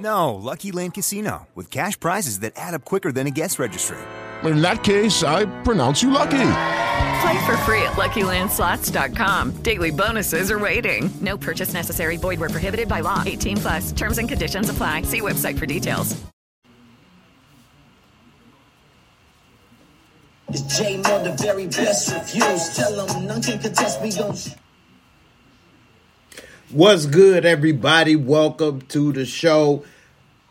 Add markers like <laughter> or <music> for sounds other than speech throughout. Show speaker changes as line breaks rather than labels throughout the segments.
No, Lucky Land Casino, with cash prizes that add up quicker than a guest registry.
In that case, I pronounce you lucky.
Play for free at LuckyLandSlots.com. Daily bonuses are waiting. No purchase necessary. Void where prohibited by law. 18 plus. Terms and conditions apply. See website for details.
It's J Mo, the very best reviews. Tell them none can contest me. Don't.
What's good, everybody? Welcome to the show.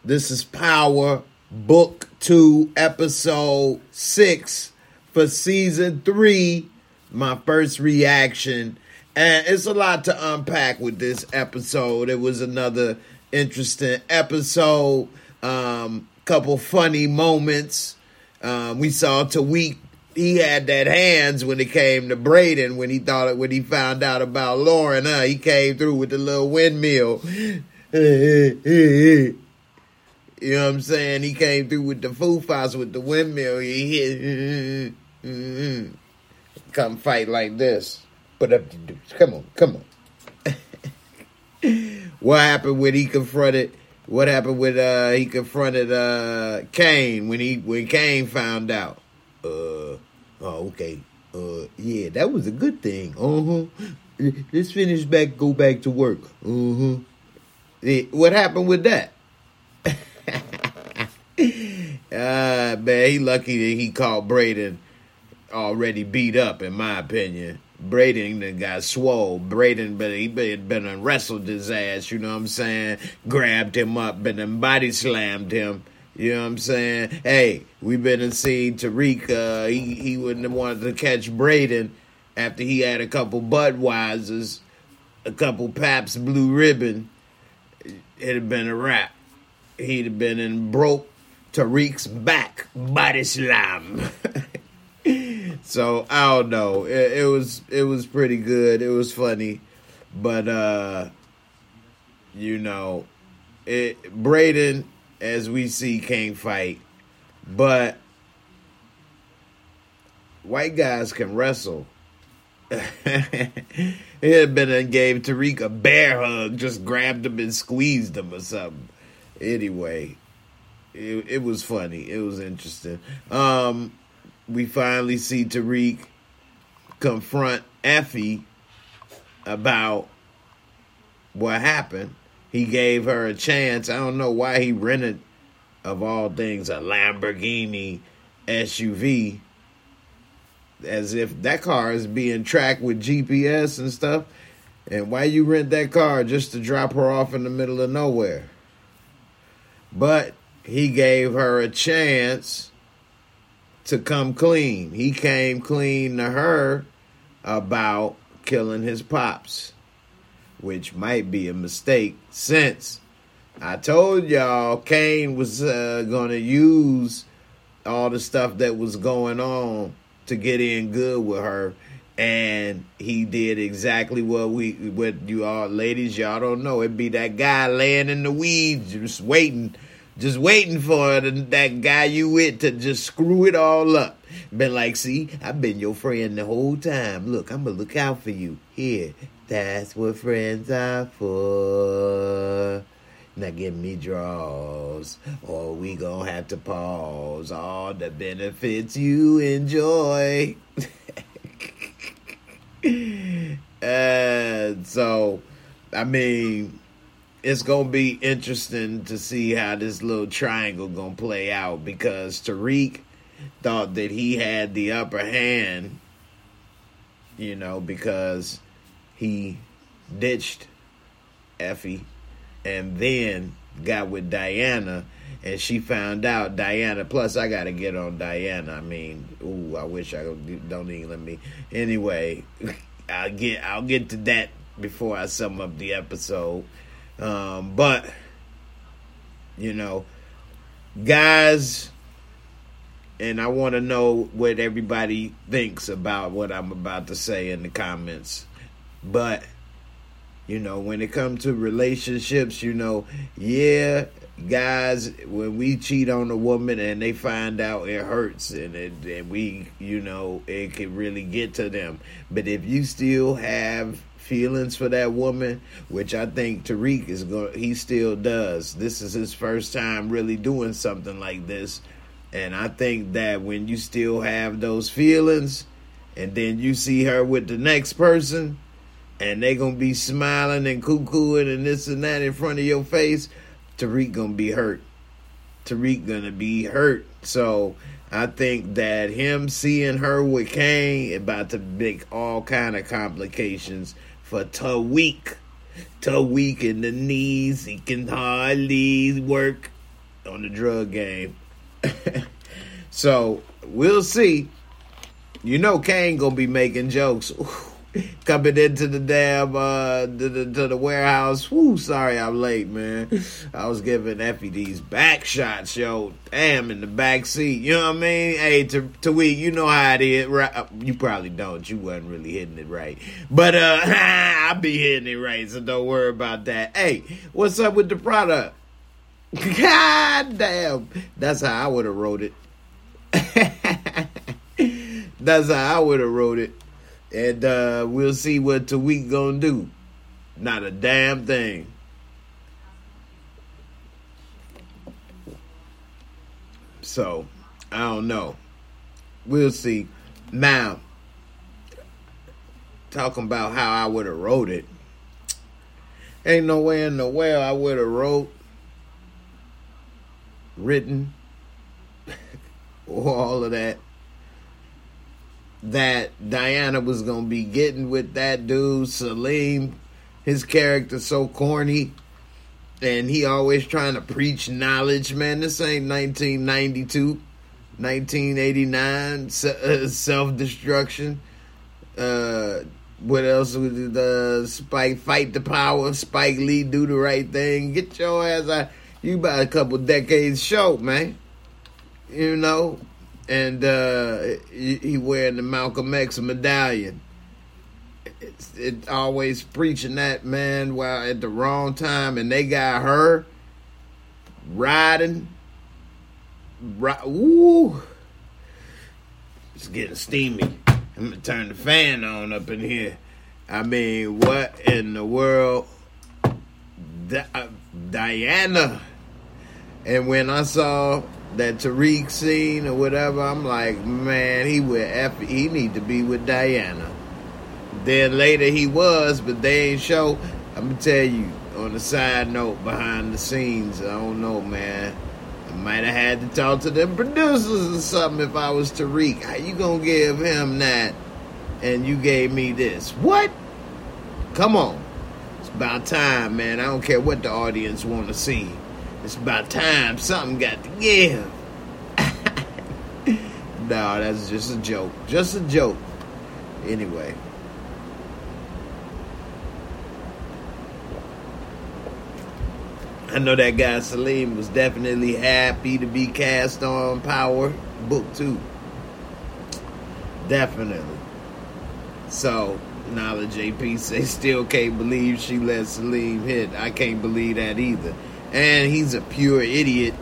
This is Power Book 2, Episode 6 for Season 3. My first reaction. And it's a lot to unpack with this episode. It was another interesting episode. Um, couple funny moments. Um, we saw Tariq he had that hands when it came to Brayden when he thought it when he found out about Lauren. Huh? He came through with the little windmill. <laughs> you know what I'm saying? He came through with the Foo Fighters with the windmill. He hit. <laughs> Come fight like this. Put up. Come on, come on. <laughs> what happened when he confronted? What happened when uh, he confronted uh, Cane when he when Cane found out? Uh, oh, okay. Uh, yeah, that was a good thing. Uh huh. Let's finish back. Go back to work. Uh huh. What happened with that? <laughs> Ah, uh, man, he lucky that he caught Brayden already beat up. In my opinion, Brayden then got swole. Brayden, but he been been wrestled his ass. You know what I'm saying? Grabbed him up and then body slammed him. You know what I'm saying? Hey, we've been and seen Tariq. Uh, he he wouldn't have wanted to catch Brayden after he had a couple Budweisers, a couple Pabst Blue Ribbon. It'd have been a wrap. He'd have been and broke Tariq's back body slam. <laughs> so I don't know. It, it was it was pretty good. It was funny, but uh, you know, it Brayden as we see can't fight, but white guys can wrestle. <laughs> it had been and gave Tariq a bear hug, just grabbed him and squeezed him or something. Anyway, it, it was funny. It was interesting. Um, we finally see Tariq confront Effie about what happened he gave her a chance. I don't know why he rented, of all things, a Lamborghini SUV. As if that car is being tracked with GPS and stuff. And why you rent that car just to drop her off in the middle of nowhere? But he gave her a chance to come clean. He came clean to her about killing his pops which might be a mistake since I told y'all Cane was uh, going to use all the stuff that was going on to get in good with her and he did exactly what we what you all ladies y'all don't know. It'd be that guy laying in the weeds just waiting just waiting for that guy you with to just screw it all up been like see i've been your friend the whole time look i'm gonna look out for you here that's what friends are for. Now give me draws, or we gonna have to pause all the benefits you enjoy. <laughs> and so, I mean, it's gonna be interesting to see how this little triangle gonna play out because Tariq thought that he had the upper hand, you know, because he ditched Effie and then got with Diana. and she found out Diana. Plus, I got to get on Diana. I mean, ooh, I wish I don't even let me. Anyway, <laughs> I'll get I'll get to that before I sum up the episode. Um, but you know, guys, and I want to know what everybody thinks about what I'm about to say in the comments. But you know, when it comes to relationships, you know, yeah, guys, when we cheat on a woman and they find out it hurts and it, and we, you know, it can really get to them. But if you still have feelings for that woman, which I think Tariq is going, he still does. This is his first time really doing something like this, and I think that when you still have those feelings, and then you see her with the next person, and they gonna be smiling and cuckooing and this and that in front of your face Tariq gonna be hurt. Tariq gonna be hurt. So I think that him seeing her with Cane about to make all kind of complications for Tariq. Tariq in the knees, he can hardly work on the drug game. <laughs> so we'll see. You know, Cane gonna be making jokes. <laughs> Coming into the damn uh to the, to the warehouse. Whoo, sorry I'm late, man. I was giving Effie these back shots, yo. Damn, in the back seat. You know what I mean? Hey, to we, you know how it is. Right? Uh, you probably don't. You wasn't really hitting it right, but uh, <laughs> I be hitting it right, so don't worry about that. Hey, what's up with the product? <laughs> God damn, that's how I would have wrote it. <laughs> that's how I would have wrote it and uh, we'll see what Tariq gonna do. Not a damn thing. So I don't know. We'll see. Now, talking about how I would have wrote it. Ain't no way in the world I would have wrote, written, <laughs> all of that that Diana was gonna be getting with that dude, Salim. His character so corny, and he always trying to preach knowledge. Man, this ain't 1992, 1989 uh, self destruction. Uh, what else would the Spike fight the power? Spike Lee do the right thing. Get your ass out. You about a couple decades short, man. You know, and uh, he, wearing the Malcolm X medallion. It's, it always preaching that man while at the wrong time, and they got her riding. Right, woo! It's getting steamy. I'm gonna turn the fan on up in here. I mean, what in the world? Di- uh, Diana. And when I saw that Tariq scene or whatever, I'm like, man, he with F- he need to be with Diana. Then later he was, but they ain't show. I'm gonna tell you on the side note behind the scenes. I don't know, man. I might have had to talk to them producers or something if I was Tariq. How you gonna give him that, and you gave me this? What? Come on, it's about time, man. I don't care what the audience want to see. It's about time something got to give. no, that's just a joke. Just a joke. Anyway. I know that guy Salim was definitely happy to be cast on Power Book 2. Definitely. So, Knowledge JP say <laughs> still can't believe she let Salim hit. I can't believe that either and he's a pure idiot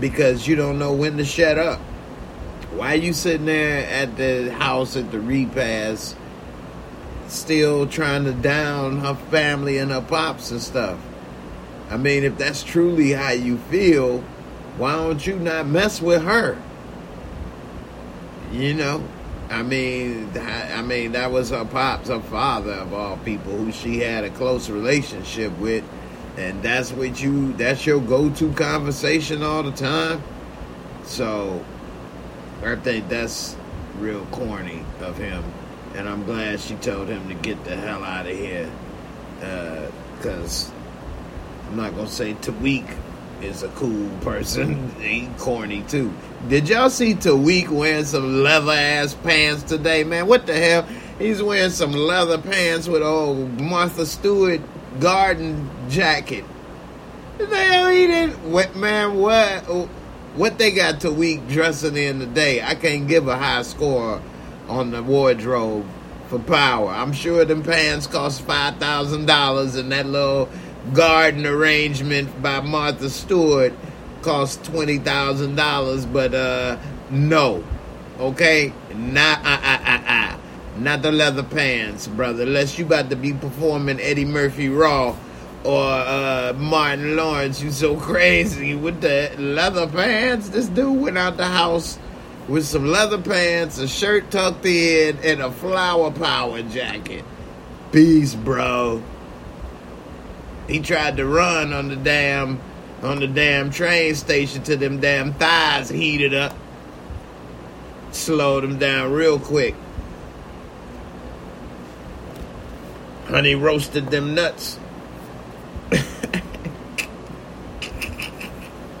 because you don't know when to shut up. Why are you sitting there at the house at the repast, still trying to down her family and her pops and stuff? I mean, if that's truly how you feel, why don't you not mess with her? You know, I mean, I mean that was her pops, her father of all people, who she had a close relationship with and that's what you that's your go-to conversation all the time so i think that's real corny of him and i'm glad she told him to get the hell out of here because uh, i'm not gonna say Tariq is a cool person. <laughs> He corny too. Did y'all see Tariq wearing some leather ass pants today, man? What the hell? He's wearing some leather pants with old Martha Stewart garden jacket. Hell he didn't? What man? What? What they got Tariq dressing in today? I can't give a high score on the wardrobe for power. I'm sure them pants cost five thousand dollars, and that little garden arrangement by Martha Stewart cost twenty thousand dollars. But uh, no, okay, not uh, uh, uh, uh, not the leather pants, brother. Unless you about to be performing Eddie Murphy Raw or uh, Martin Lawrence, you so crazy with the leather pants. This dude went out the house with some leather pants, a shirt tucked in, and a flower power jacket. Peace, bro. He tried to run on the damn on the damn train station to them damn thighs heated up. Slowed him down real quick. Honey roasted them nuts.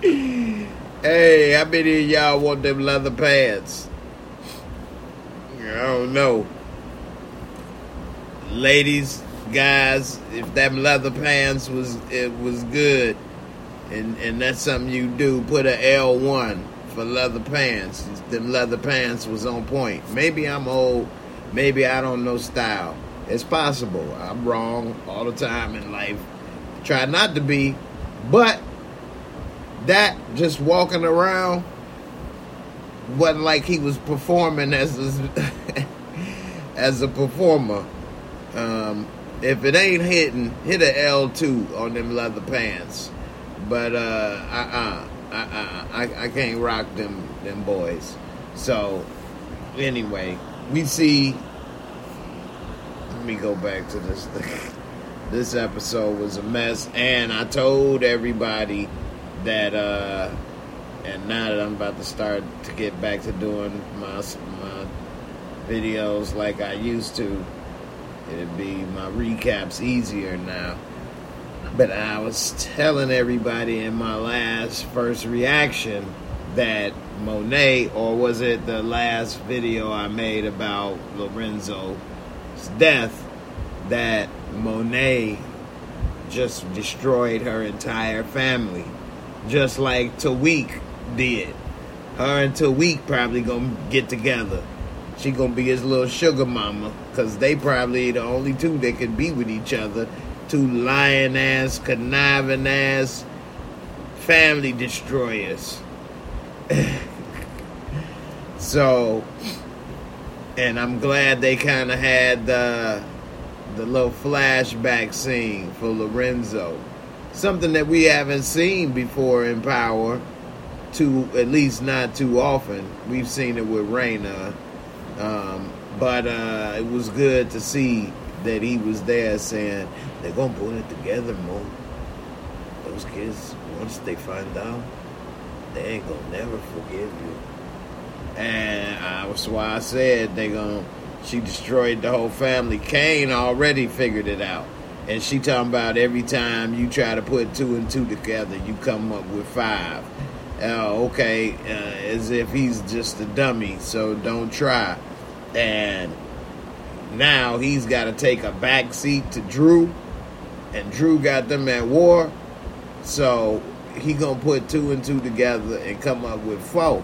hey, many of y'all want them leather pants? I don't know. Ladies, guys, if them leather pants was it was good and and that's something you do, put a L one for leather pants. Them leather pants was on point. Maybe I'm old, maybe I don't know style. It's possible. I'm wrong all the time in life. Try not to be, but that just walking around wasn't like he was performing as a, <laughs> as a performer. Um, if it ain't hitting, hit a L two on them leather pants. But uh, uh, uh, uh, I, I can't rock them them boys. So anyway, we see. Me go back to this thing. <laughs> This episode was a mess, and I told everybody that. uh and now that I'm about to start to get back to doing my my videos like I used to, it'd be my recaps easier now. But I was telling everybody in my last first reaction that Monet, or was it the last video I made about Death, that Monet just destroyed her entire family, just like Tariq did. Her and Tariq probably gonna get together. She gonna be his little sugar mama, cause they probably the only two that can be with each other two lying ass, conniving ass family destroyers. <laughs> so, and I'm glad they kind of had the the little flashback scene for Lorenzo, something that we haven't seen before in Power, too at least not too often. We've seen it with Raina, um, but uh, it was good to see that he was there saying they're gonna put it together more. Those kids, once they find out, they ain't gonna never forgive you. And I was why I said they gonna. She destroyed the whole family. Cane already figured it out, and she talking about every time you try to put two and two together, you come up with five. Uh, okay, uh, as if he's just a dummy, so don't try. And now he's got to take a back seat to Dru, and Dru got them at war. So he gonna put two and two together and come up with four.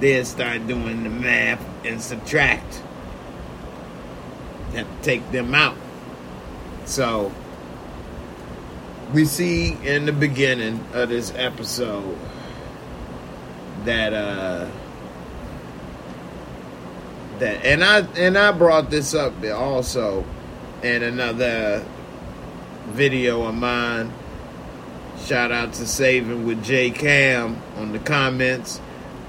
Then start doing the math and subtract. And take them out. So we see in the beginning of this episode that uh that and I and I brought this up also in another video of mine. Shout out to Saving with J Cam on the comments.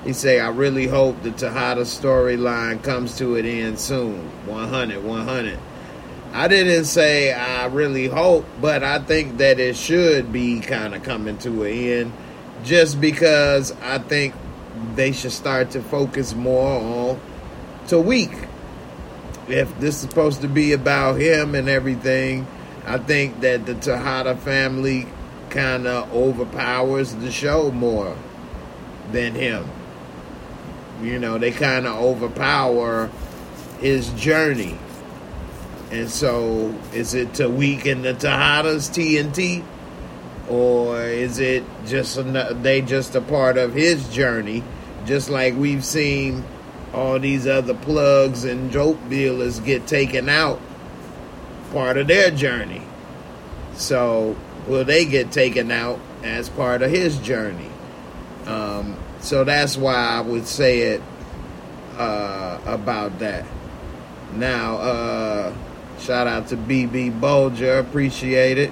He say, I really hope the Tejada storyline comes to an end soon. 100, 100. I didn't say I really hope, but I think that it should be kind of coming to an end just because I think they should start to focus more on Tariq. If this is supposed to be about him and everything, I think that the Tejada family kind of overpowers the show more than him. You know, they kind of overpower his journey. And so, is it to weaken the Tejadas TNT? Or is it just they just a part of his journey? Just like we've seen all these other plugs and dope dealers get taken out, part of their journey. So, will they get taken out as part of his journey? Um, so that's why I would say it uh, about that. Now, uh, shout out to BB Bulger, appreciate it.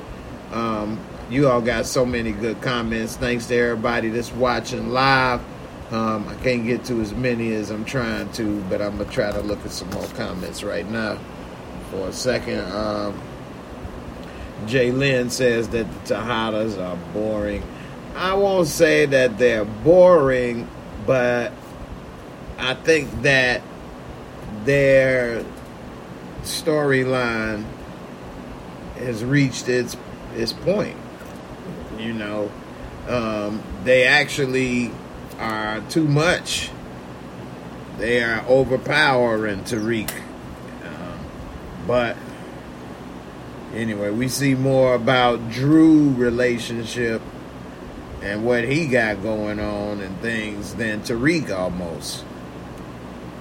Um, you all got so many good comments. Thanks to everybody that's watching live. Um, I can't get to as many as I'm trying to, but I'm gonna try to look at some more comments right now for a second. Um, Jay Lynn says that the Tejadas are boring. I won't say that they're boring, but I think that their storyline has reached its its point. You know, um, they actually are too much. They are overpowering Tariq. Um, but anyway, we see more about Dru relationship and what he got going on and things than Tariq almost.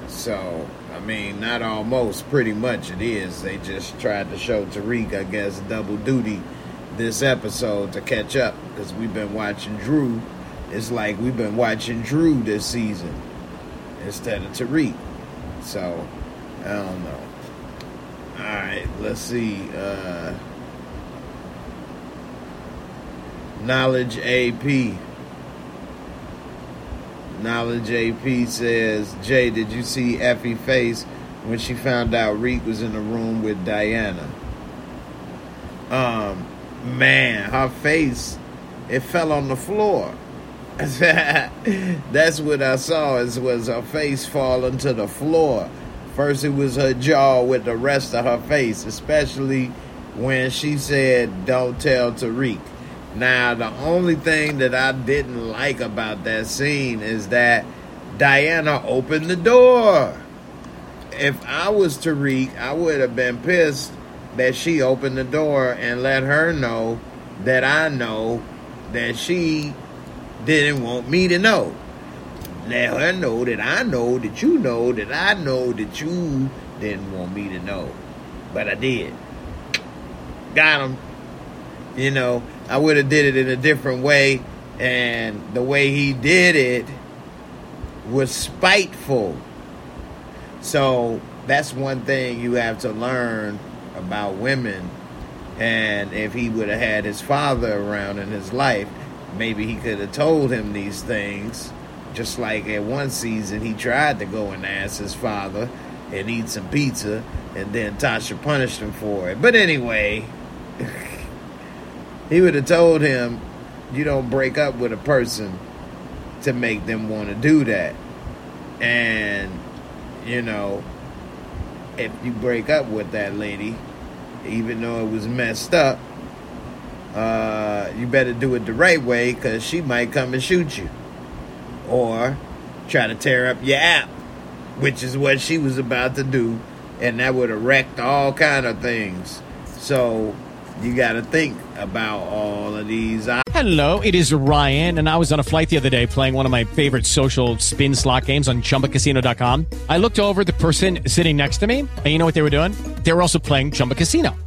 So, I mean, not almost, pretty much it is. They just tried to show Tariq, I guess, double duty this episode to catch up because we've been watching Dru. It's like we've been watching Dru this season instead of Tariq. So, I don't know. All right, let's see. Uh, Knowledge AP. Knowledge AP says, Jay, did you see Effie face when she found out Reek was in the room with Diana? Um, man, her face, it fell on the floor. <laughs> That's what I saw. Is was her face falling to the floor. First, it was her jaw with the rest of her face, especially when she said, "Don't tell Tariq." Now, the only thing that I didn't like about that scene is that Diana opened the door. If I was Tariq, I would have been pissed that she opened the door and let her know that I know that she didn't want me to know. Let her know that I know that you know that I know that you didn't want me to know. But I did. Got him. You know, I would have did it in a different way, and the way he did it was spiteful. So that's one thing you have to learn about women. And if he would have had his father around in his life, maybe he could have told him these things. Just like at one season, he tried to go and ask his father and eat some pizza, and then Tasha punished him for it. But anyway, <laughs> he would have told him, You don't break up with a person to make them want to do that. And, you know, if you break up with that lady, even though it was messed up, uh, you better do it the right way because she might come and shoot you or try to tear up your app, which is what she was about to do, and that would have wrecked all kind of things. So you got to think about all of these.
Hello, it is Ryan, and I was on a flight the other day playing one of my favorite social spin slot games on ChumbaCasino.com. I looked over the person sitting next to me, and you know what they were doing? They were also playing Chumba Casino.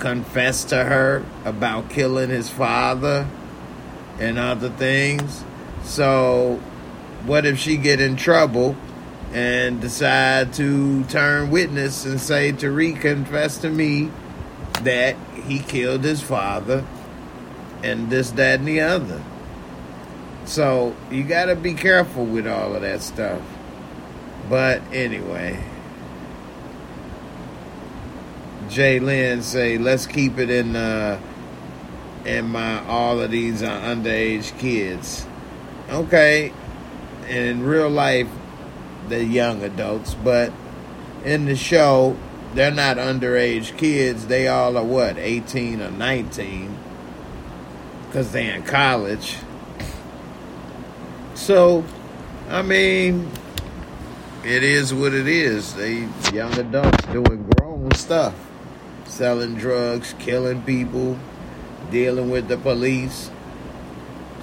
confessed to her about killing his father and other things. So, what if she get in trouble and decide to turn witness and say Tariq confessed to me that he killed his father and this, that, and the other. So you got to be careful with all of that stuff. But anyway, Jay Lynn say let's keep it in uh, in my all of these are underage kids. Okay, and in real life they're young adults, but in the show they're not underage kids. They all are what, 18 or 19 because they're in college. So, I mean, it is what it is. They young adults doing grown stuff, selling drugs, killing people, dealing with the police.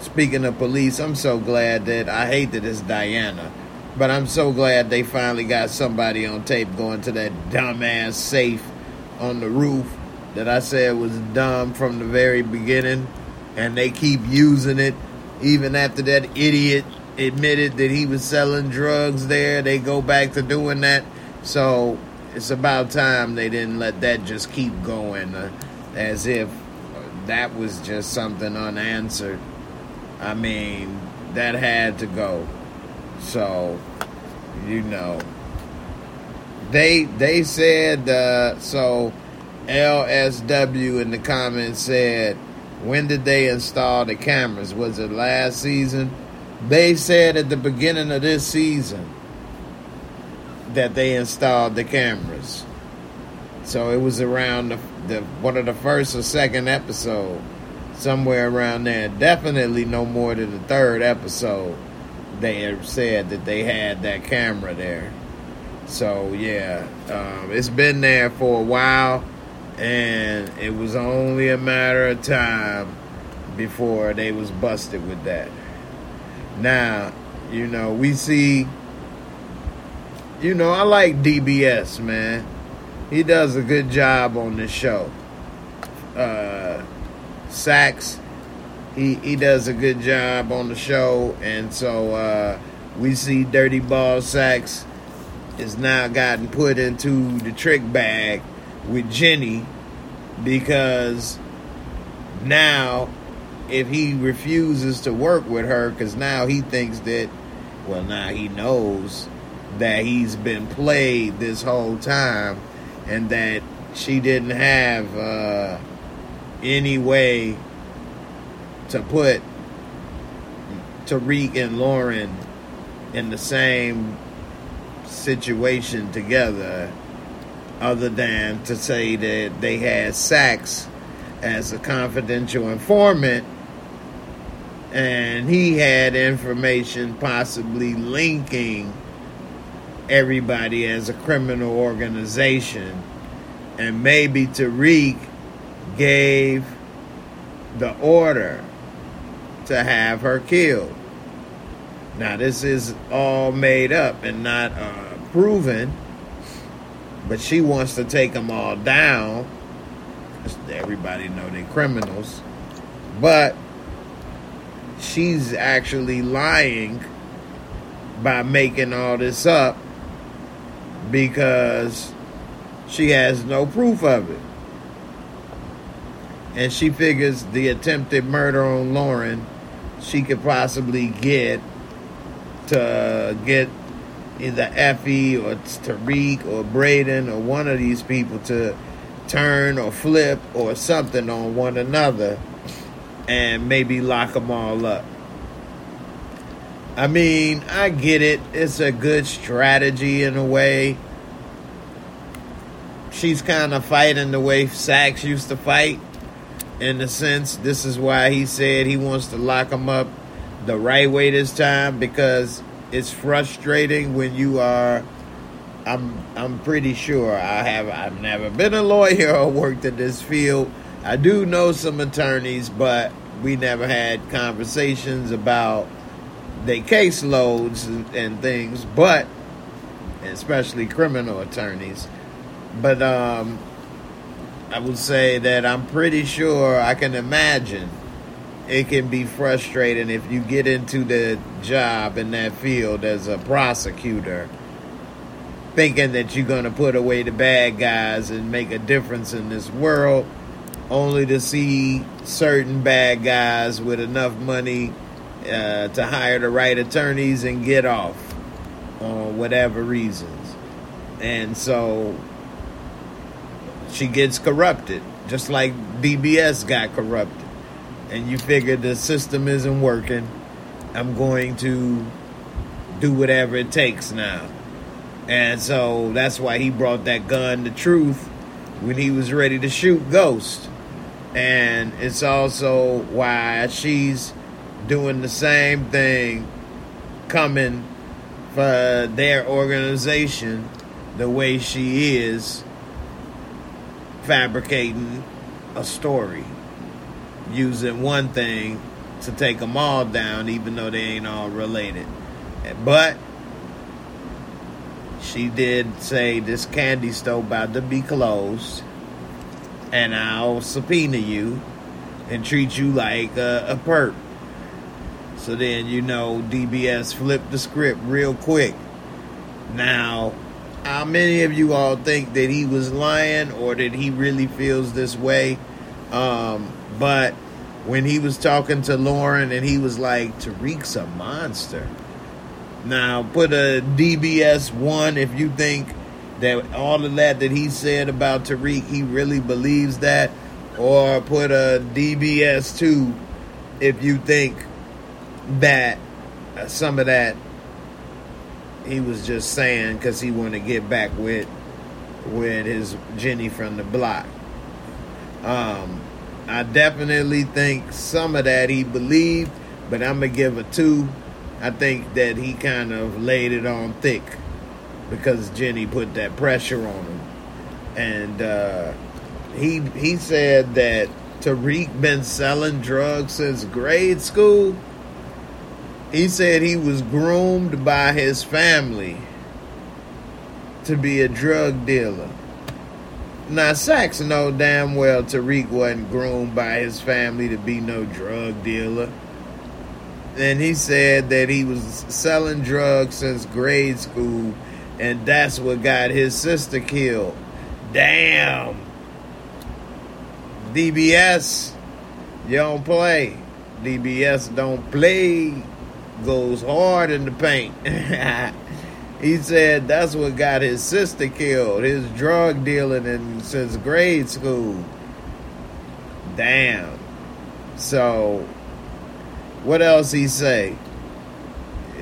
Speaking of police, I'm so glad that I hate that it's Diana, but I'm so glad they finally got somebody on tape going to that dumbass safe on the roof that I said was dumb from the very beginning, and they keep using it even after that idiot admitted that he was selling drugs there. They go back to doing that, so it's about time they didn't let that just keep going, uh, as if that was just something unanswered. I mean, that had to go. So, you know, they they said uh, so. LSW in the comments said, "When did they install the cameras? Was it last season?" They said at the beginning of this season that they installed the cameras. So it was around the, the one of the first or second episode, somewhere around there. Definitely no more than the third episode. They said that they had that camera there. So yeah, um, it's been there for a while, and it was only a matter of time before they was busted with that. Now, you know, we see, you know, I like DBS, man. He does a good job on this show. Uh, Saxe, he, he does a good job on the show. And so uh, we see Dirty Ball Sax is now gotten put into the trick bag with Jenny because now if he refuses to work with her because now he thinks that well now he knows that he's been played this whole time and that she didn't have uh, any way to put Tariq and Lauren in the same situation together other than to say that they had Saxe as a confidential informant and he had information possibly linking everybody as a criminal organization and maybe Tariq gave the order to have her killed. Now this is all made up and not uh, proven, but she wants to take them all down. Everybody know they're criminals, but she's actually lying by making all this up because she has no proof of it. And she figures the attempted murder on Lauren, she could possibly get to get either Effie or Tariq or Brayden or one of these people to turn or flip or something on one another and maybe lock them all up. I mean, I get it. It's a good strategy in a way. She's kind of fighting the way Saxe used to fight. In the sense, this is why he said he wants to lock him up the right way this time because it's frustrating when you are. I'm I'm pretty sure I have I've never been a lawyer or worked in this field. I do know some attorneys, but we never had conversations about they caseloads and, and things, but especially criminal attorneys. But um, I would say that I'm pretty sure I can imagine it can be frustrating if you get into the job in that field as a prosecutor thinking that you're going to put away the bad guys and make a difference in this world only to see certain bad guys with enough money uh, to hire the right attorneys and get off on whatever reasons and so she gets corrupted just like DBS got corrupted and you figure the system isn't working, I'm going to do whatever it takes now. And so that's why he brought that gun to truth when he was ready to shoot Ghost. And it's also why she's doing the same thing coming for their organization the way she is fabricating a story using one thing to take them all down, even though they ain't all related. But she did say this candy store about to be closed, and I'll subpoena you and treat you like a, a perp. So then you know DBS flipped the script real quick. Now, how many of you all think that he was lying or that he really feels this way? Um, but when he was talking to Lauren and he was like, Tariq's a monster. Now, put a DBS 1 if you think that all of that that he said about Tariq, he really believes that. Or put a DBS 2 if you think that uh, some of that he was just saying because he wanted to get back with with his Jenny from the block. Um, I definitely think some of that he believed, but I'm gonna give a two. I think that he kind of laid it on thick because Jenny put that pressure on him, and uh, he he said that Tariq been selling drugs since grade school. He said he was groomed by his family to be a drug dealer. Now, Saxe know damn well Tariq wasn't groomed by his family to be no drug dealer. And he said that he was selling drugs since grade school, and that's what got his sister killed. Damn. DBS, you don't play. DBS don't play. Goes hard in the paint. <laughs> He said that's what got his sister killed. His drug dealing in since grade school. Damn. So, what else he say?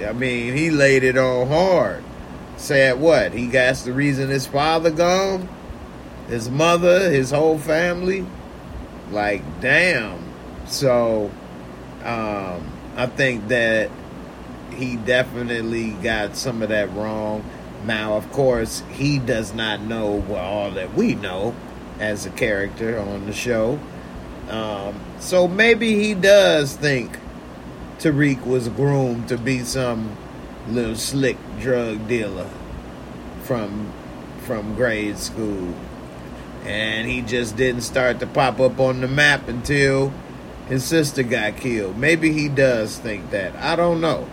I mean, he laid it on hard. Said what? He got the reason his father gone, his mother, his whole family. Like, damn. So, um, I think that he definitely got some of that wrong. Now, of course, he does not know all that we know as a character on the show. Um, so maybe he does think Tariq was groomed to be some little slick drug dealer from from grade school. And he just didn't start to pop up on the map until his sister got killed. Maybe he does think that. I don't know.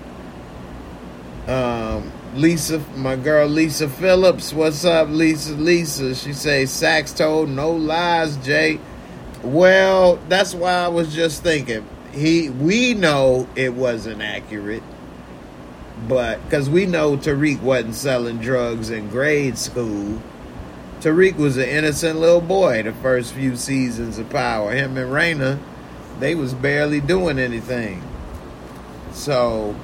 Um, Lisa, my girl Lisa Phillips, what's up, Lisa? Lisa, she say Saxe told no lies, Jay. Well, that's why I was just thinking. He, we know it wasn't accurate, but because we know Tariq wasn't selling drugs in grade school. Tariq was an innocent little boy the first few seasons of Power. Him and Raina, they was barely doing anything. So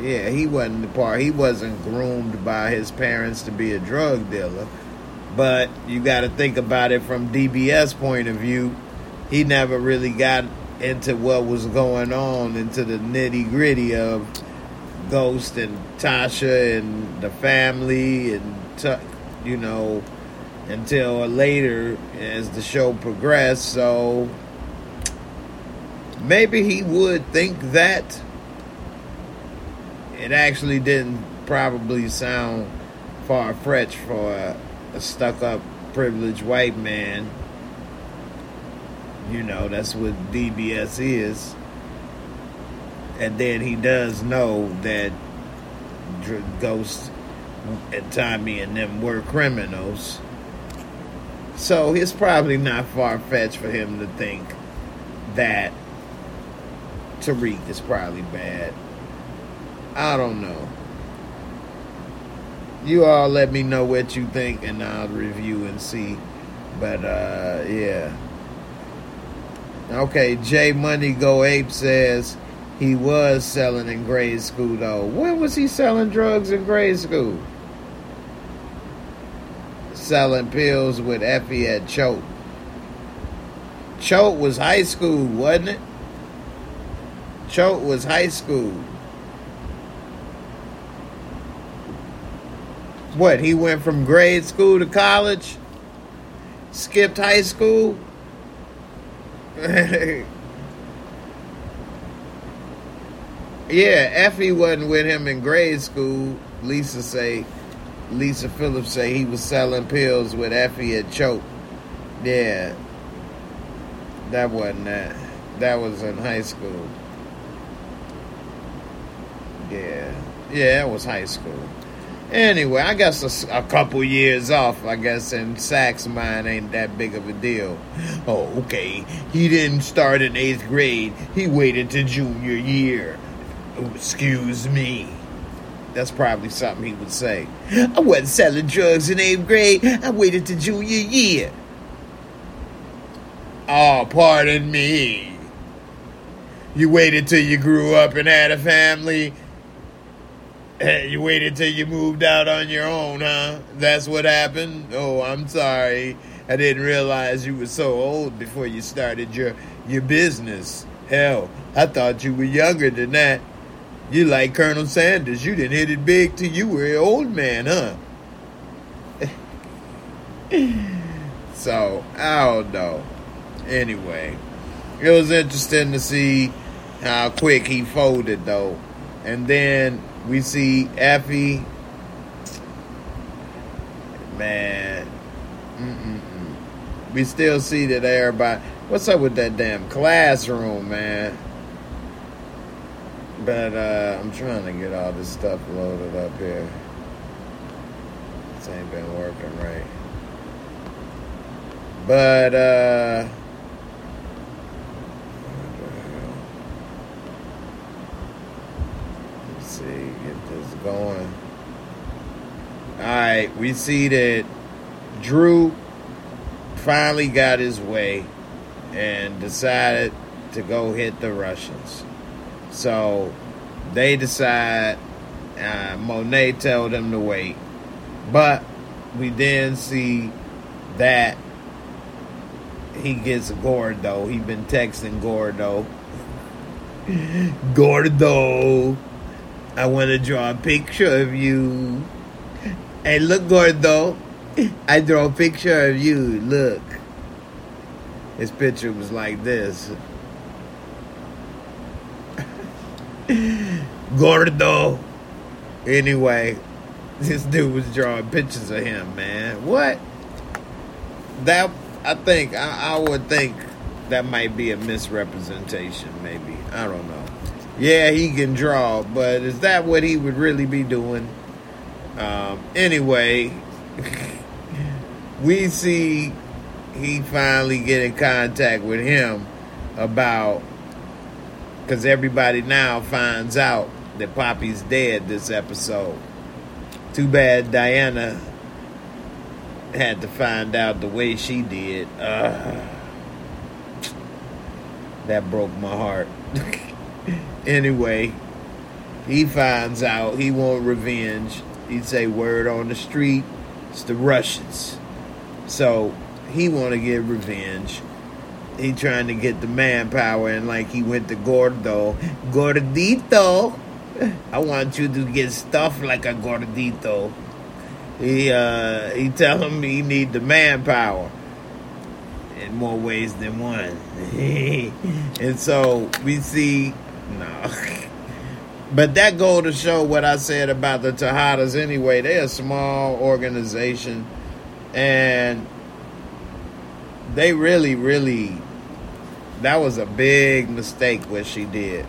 yeah, he wasn't the part. He wasn't groomed by his parents to be a drug dealer. But you got to think about it from DBS point of view. He never really got into what was going on, into the nitty gritty of Ghost and Tasha and the family, and you know, until later as the show progressed. So maybe he would think that it actually didn't probably sound far fetched for a, a stuck up privileged white man. You know, that's what DBS is. And then he does know that Ghost and Tommy and them were criminals. So it's probably not far fetched for him to think that Tariq is probably bad. I don't know. You all let me know what you think and I'll review and see. But uh yeah. Okay, J Money Go Ape says he was selling in grade school though. When was he selling drugs in grade school? Selling pills with Effie at Choate. Choate was high school, wasn't it? Choate was high school. What, he went from grade school to college? Skipped high school? <laughs> Yeah, Effie wasn't with him in grade school. Lisa say, Lisa Phillips say he was selling pills with Effie at Choate. Yeah, that wasn't that. That was in high school. Yeah, yeah, that was high school. Anyway, I guess a, a couple years off. I guess in Saxe's mind ain't that big of a deal. Oh, okay. He didn't start in eighth grade. He waited to junior year. Oh, excuse me. That's probably something he would say. I wasn't selling drugs in eighth grade. I waited to junior year. Oh, pardon me. You waited till you grew up and had a family. Eh, You waited till you moved out on your own, huh? That's what happened? Oh, I'm sorry. I didn't realize you were so old before you started your your business. Hell, I thought you were younger than that. You like Colonel Sanders. You didn't hit it big till you were an old man, huh? <laughs> so, I don't know. Anyway, it was interesting to see how quick he folded, though. And then we see Effie. Man. Mm-mm-mm. We still see that everybody. What's up with that damn classroom, man? But uh, I'm trying to get all this stuff loaded up here. This ain't been working right. But uh let's see, going. Alright, we see that Dru finally got his way and decided to go hit the Russians. So they decide, uh, Monet told them to wait. But we then see that he gets Gordo. He been texting Gordo. <laughs> Gordo, I want to draw a picture of you. Hey, look, Gordo. I draw a picture of you. Look. His picture was like this. <laughs> Gordo. Anyway, this dude was drawing pictures of him, man. What? That I think I, I would think that might be a misrepresentation, maybe. I don't know. Yeah, he can draw, but is that what he would really be doing? Um, anyway, <laughs> we see he finally get in contact with him about because everybody now finds out that Poppy's dead this episode. Too bad Diana had to find out the way she did. Uh, that broke my heart. <laughs> anyway, he finds out he want revenge. He'd say word on the street, it's the Russians. So he want to get revenge. He trying to get the manpower and like he went to Gordo. Gordito, I want you to get stuffed like a gordito. He uh he tell him he need the manpower in more ways than one. <laughs> and so we see no. <laughs> but that go to show what I said about the Tejadas anyway. They're a small organization and they really, really that was a big mistake what she did.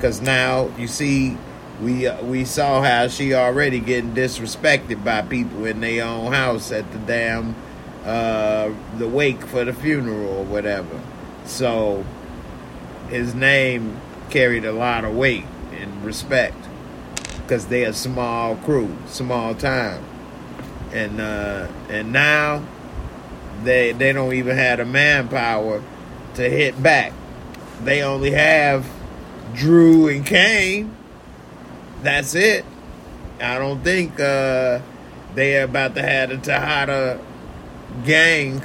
Cause now you see we uh, we saw how she already getting disrespected by people in their own house at the damn uh, the wake for the funeral or whatever. So his name carried a lot of weight and respect because they're a small crew, small time, and uh, and now they they don't even have the manpower to hit back. They only have Dru and Cane. That's it. I don't think uh, they are about to have the Tejada gang,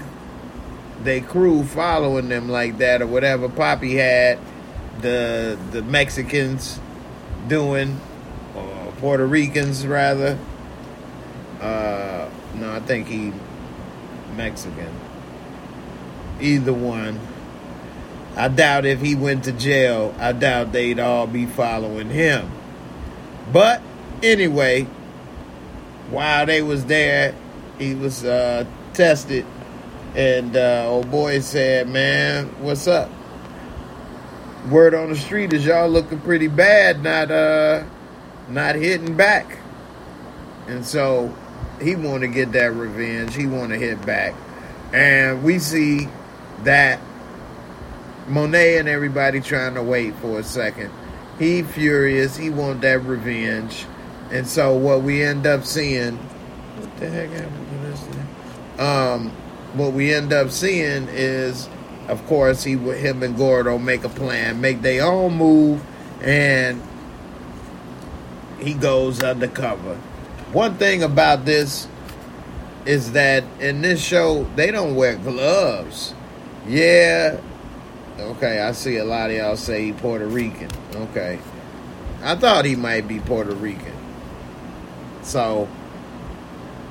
they crew following them like that or whatever Poppy had the the Mexicans doing, or Puerto Ricans rather. Uh, no, I think he Mexican. Either one. I doubt if he went to jail, I doubt they'd all be following him. But anyway, while they was there, he was uh, tested, and uh, old boy said, "Man, what's up?" Word on the street is y'all looking pretty bad, not uh, not hitting back, and so he want to get that revenge. He want to hit back, and we see that Monet and everybody trying to wait for a second. He furious. He want that revenge, and so what we end up seeing. What the heck happened to this thing? Um, what we end up seeing is, of course, he with him and Gordo make a plan, make their own move, and he goes undercover. One thing about this is that in this show they don't wear gloves. Yeah, okay, I see a lot of y'all say he Puerto Rican. Okay, I thought he might be Puerto Rican. So,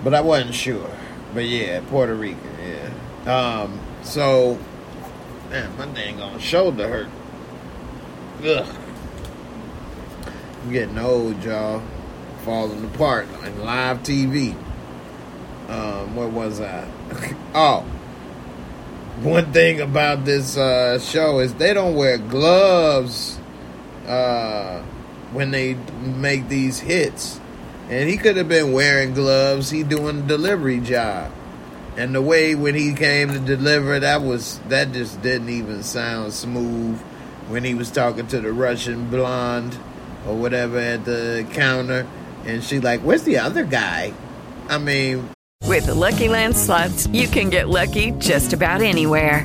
but I wasn't sure. But yeah, Puerto Rican. Yeah. Um. So, man, my dang on shoulder hurt. Ugh. I'm getting old, y'all. Falling apart like live TV. Um, where was I? <laughs> oh, one thing about this uh, show is they don't wear gloves uh, when they make these hits. And he could have been wearing gloves. He doing a delivery job. And the way when he came to deliver, that was that just didn't even sound smooth when he was talking to the Russian blonde or whatever at the counter. And she like, where's the other guy? I mean,
With the Lucky Land slots, you can get lucky just about anywhere.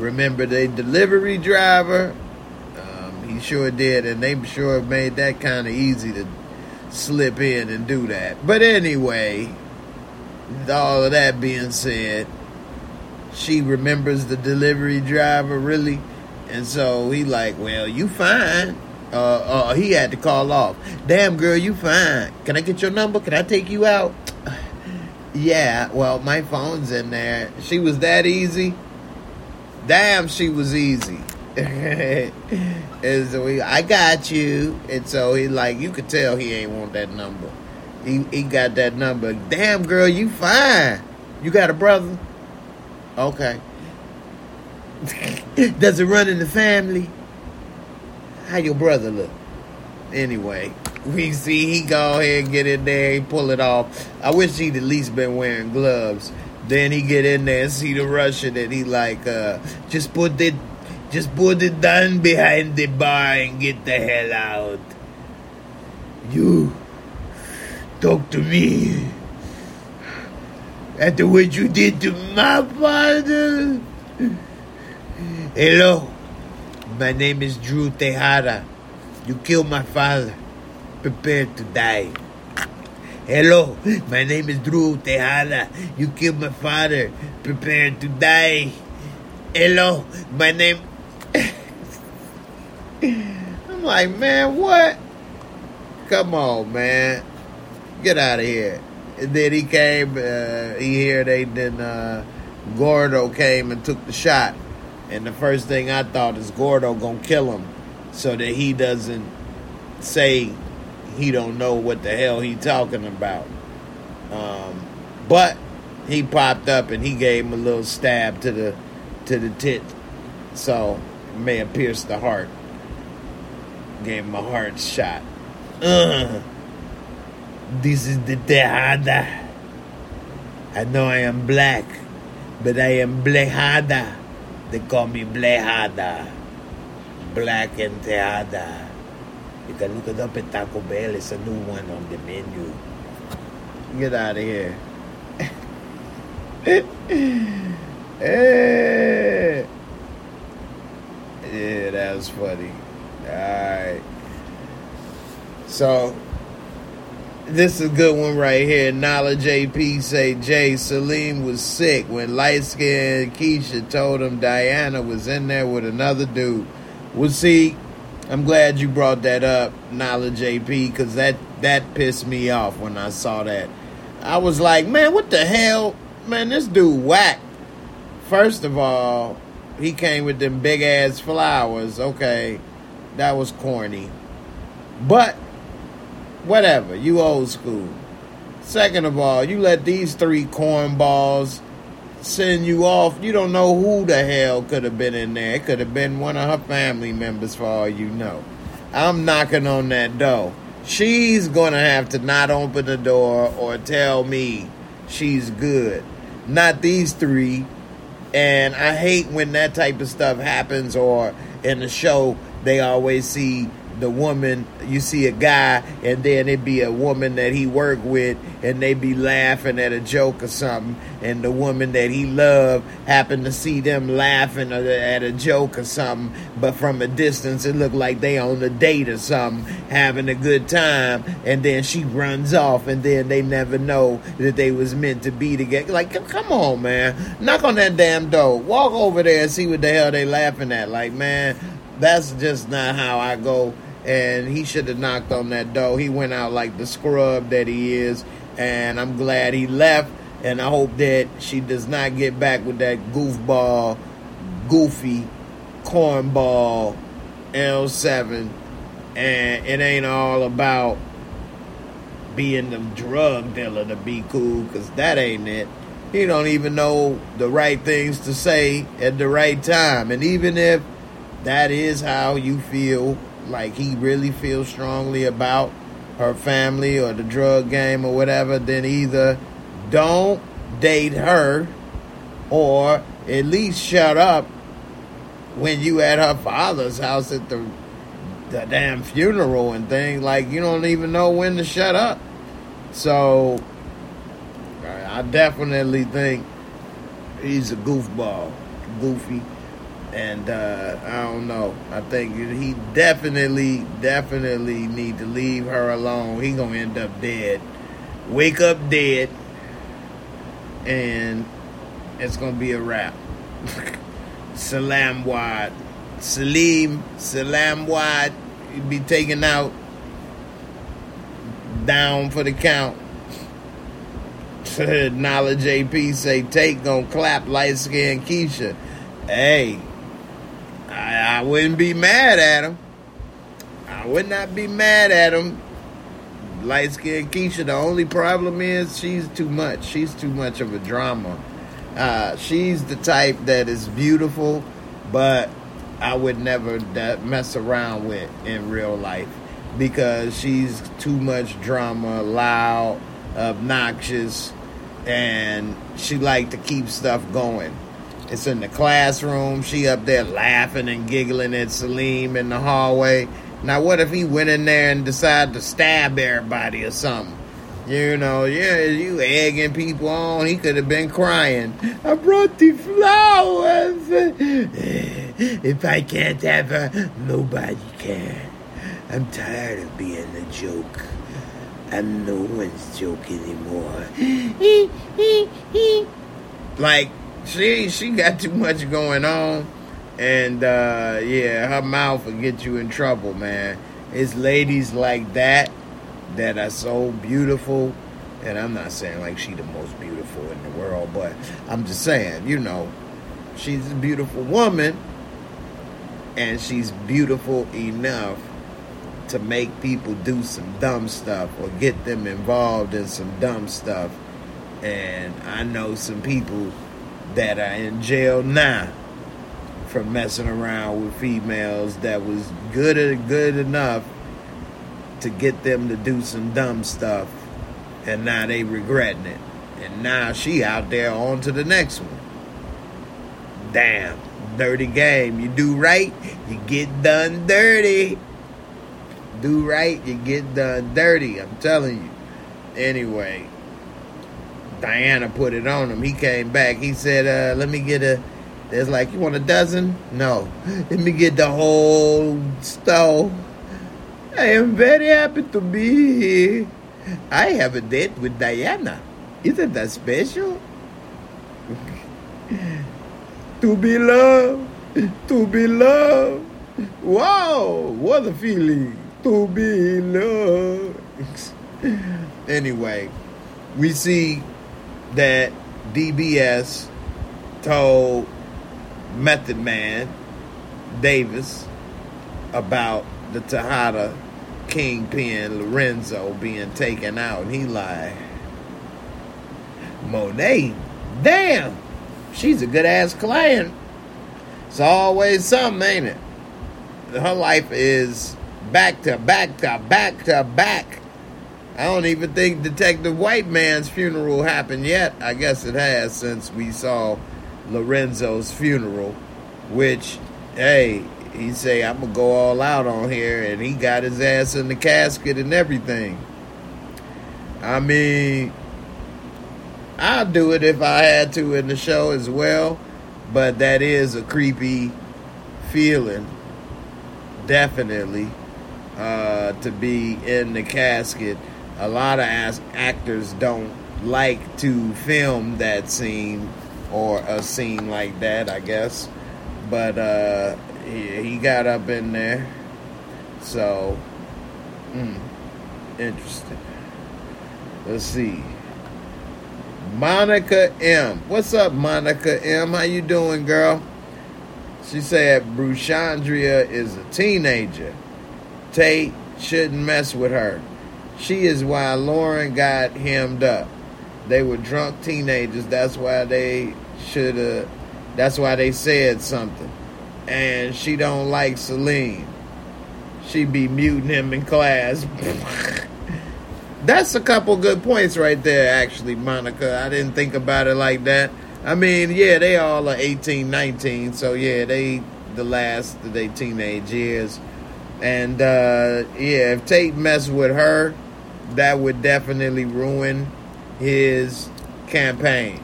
remember the delivery driver. Um, he sure did, and they sure made that kind of easy to slip in and do that. But anyway, all of that being said, she remembers the delivery driver really, and so he like, well, you fine. Uh, uh, he had to call off. Damn girl, you fine. Can I get your number? Can I take you out? <sighs> Yeah, well, my phone's in there. She was that easy. Damn, she was easy. <laughs> and so he, I got you. And so he like, you could tell he ain't want that number. He he got that number. Damn, girl, you fine. You got a brother? Okay. <laughs> Does it run in the family? How your brother look? Anyway, we see he go ahead and get in there and pull it off. I wish he'd at least been wearing gloves. Then he get in there and see the Russian and he like, uh, just put it, just put it down behind the bar and get the hell out. You talk to me after what you did to my father. Hello, my name is Dru Tejada. You killed my father. prepare to die. Hello, my name is Dru Tejada. You killed my father. Prepare to die. Hello, my name. <laughs> I'm like, man, what? Come on, man. Get out of here. And then he came, uh, he here they then uh, Gordo came and took the shot. And the first thing I thought is Gordo gonna kill him so that he doesn't say he don't know what the hell he talking about. Um, but he popped up and he gave him a little stab to the to the tit. So may have pierced the heart. Gave him a heart shot. Uh, this is the Tejada. I know I am black, but I am Blejada. They call me Blejada. Black and Tejada. You can look it up at Taco Bell. It's a new one on the menu. Get out of here. <laughs> Eh. yeah, that was funny. Alright. So this is a good one right here. Knowledge AP say Jay Salim was sick when light skinned Keisha told him Diana was in there with another dude. Well, see, I'm glad you brought that up, Knowledge AP, because that that pissed me off when I saw that. I was like, man, what the hell, man? This dude whack. First of all, he came with them big ass flowers. Okay, that was corny, but whatever. You old school. Second of all, you let these three cornballs send you off. You don't know who the hell could have been in there. It could have been one of her family members, for all you know. I'm knocking on that door. She's going to have to not open the door or tell me she's good. Not these three. And I hate when that type of stuff happens, or in the show, they always see the woman you see a guy and then it be a woman that he worked with and they be laughing at a joke or something and the woman that he loved happened to see them laughing at a joke or something but from a distance it looked like they on a date or something having a good time and then she runs off and then they never know that they was meant to be together. Like come on man. Knock on that damn door. Walk over there and see what the hell they laughing at. Like man that's just not how I go and he should have knocked on that door. He went out like the scrub that he is, and I'm glad he left. And I hope that she does not get back with that goofball, goofy, cornball L7. And it ain't all about being the drug dealer to be cool, because that ain't it. He don't even know the right things to say at the right time. And even if that is how you feel like he really feels strongly about her family or the drug game or whatever, then either don't date her or at least shut up when you at her father's house at the the damn funeral and things like you don't even know when to shut up. So I definitely think he's a goofball, goofy and uh, I don't know. I think he definitely, definitely need to leave her alone. He gonna end up dead, wake up dead, and it's gonna be a wrap. <laughs> Salam Wad, Salim, Salam Wad, be taken out, down for the count. <laughs> Knowledge AP say take gonna clap light skin Keisha. Hey, I, I wouldn't be mad at him. I would not be mad at him. Light skinned Keisha, the only problem is she's too much. She's too much of a drama. Uh, she's the type that is beautiful, but I would never mess around with in real life because she's too much drama, loud, obnoxious, and she like to keep stuff going. It's in the classroom. She up there laughing and giggling at Salim in the hallway. Now, what if he went in there and decided to stab everybody or something? You know, yeah, you egging people on. He could have been crying. I brought the flowers. <laughs> If I can't have her, nobody can. I'm tired of being a joke. I'm no one's joke anymore. <laughs> like she she got too much going on, and uh, yeah, her mouth will get you in trouble, man. It's ladies like that that are so beautiful, and I'm not saying like she the most beautiful in the world, but I'm just saying, you know, she's a beautiful woman, and she's beautiful enough to make people do some dumb stuff or get them involved in some dumb stuff. And I know some people that are in jail now for messing around with females that was good good enough to get them to do some dumb stuff and now they regretting it. And now she out there on to the next one. Damn, dirty game. You do right, you get done dirty do right, you get done dirty. I'm telling you. Anyway, Diana put it on him. He came back. He said, uh, let me get a. There's like, you want a dozen? No. <laughs> Let me get the whole stove. I am very happy to be here. I have a date with Diana. Isn't that special? <laughs> to be loved. To be loved. Wow, what a feeling to be loved. <laughs> anyway, we see that DBS told Method Man Davis about the Tejada kingpin Lorenzo being taken out. And he lied. Monet, damn, she's a good ass client. It's always something, ain't it? Her life is back to back to back to back. I don't even think Detective White Man's funeral happened yet. I guess it has since we saw Lorenzo's funeral, which, hey, he say I'm gonna go all out on here, and he got his ass in the casket and everything. I mean, I'll do it if I had to in the show as well, but that is a creepy feeling, definitely uh, to be in the casket. A lot of as- actors don't like to film that scene or a scene like that, I guess. But uh, he, he got up in there. So, mm, interesting. Let's see. Monica M. What's up, Monica M? How you doing, girl? She said Bruchandria is a teenager. Tate shouldn't mess with her. She is why Lauren got hemmed up. They were drunk teenagers. That's why they should have. That's why they said something. And she don't like Celine. She be muting him in class. <laughs> That's a couple good points right there, actually, Monica. I didn't think about it like that. I mean, yeah, they all are 18, 19, so yeah, they the last of their teenage years. And uh, yeah, if Tate messed with her, that would definitely ruin his campaign.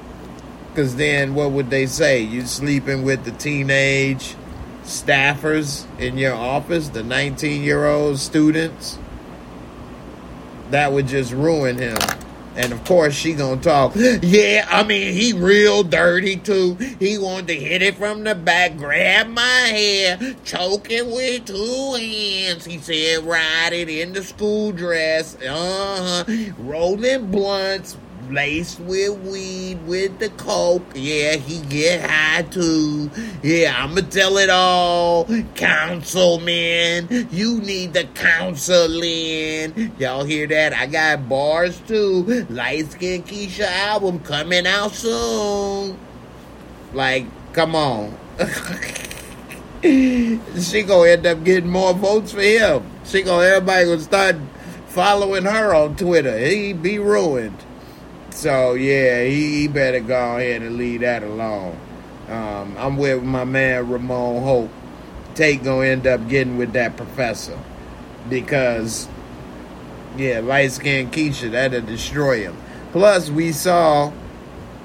Because then what would they say? You sleeping with the teenage staffers in your office, the 19 year old students? That would just ruin him. And of course, she gonna talk. Yeah, I mean, he real dirty too. He wanted to hit it from the back, grab my hair, choking with two hands. He said, ride it in the school dress. Uh huh. Rolling blunts, laced with weed with the coke. Yeah, he get high too. Yeah, I'ma tell it all. Councilman, you need the counseling. Y'all hear that? I got bars too. Light Skin Keisha album coming out soon. Like, come on. <laughs> she gonna end up getting more votes for him. She gonna everybody gonna start following her on Twitter. He be ruined. So yeah, he, he better go ahead and leave that alone. Um, I'm with my man Ramon Hope. Tate gonna end up getting with that professor because yeah, light skinned Keisha that'll destroy him. Plus, we saw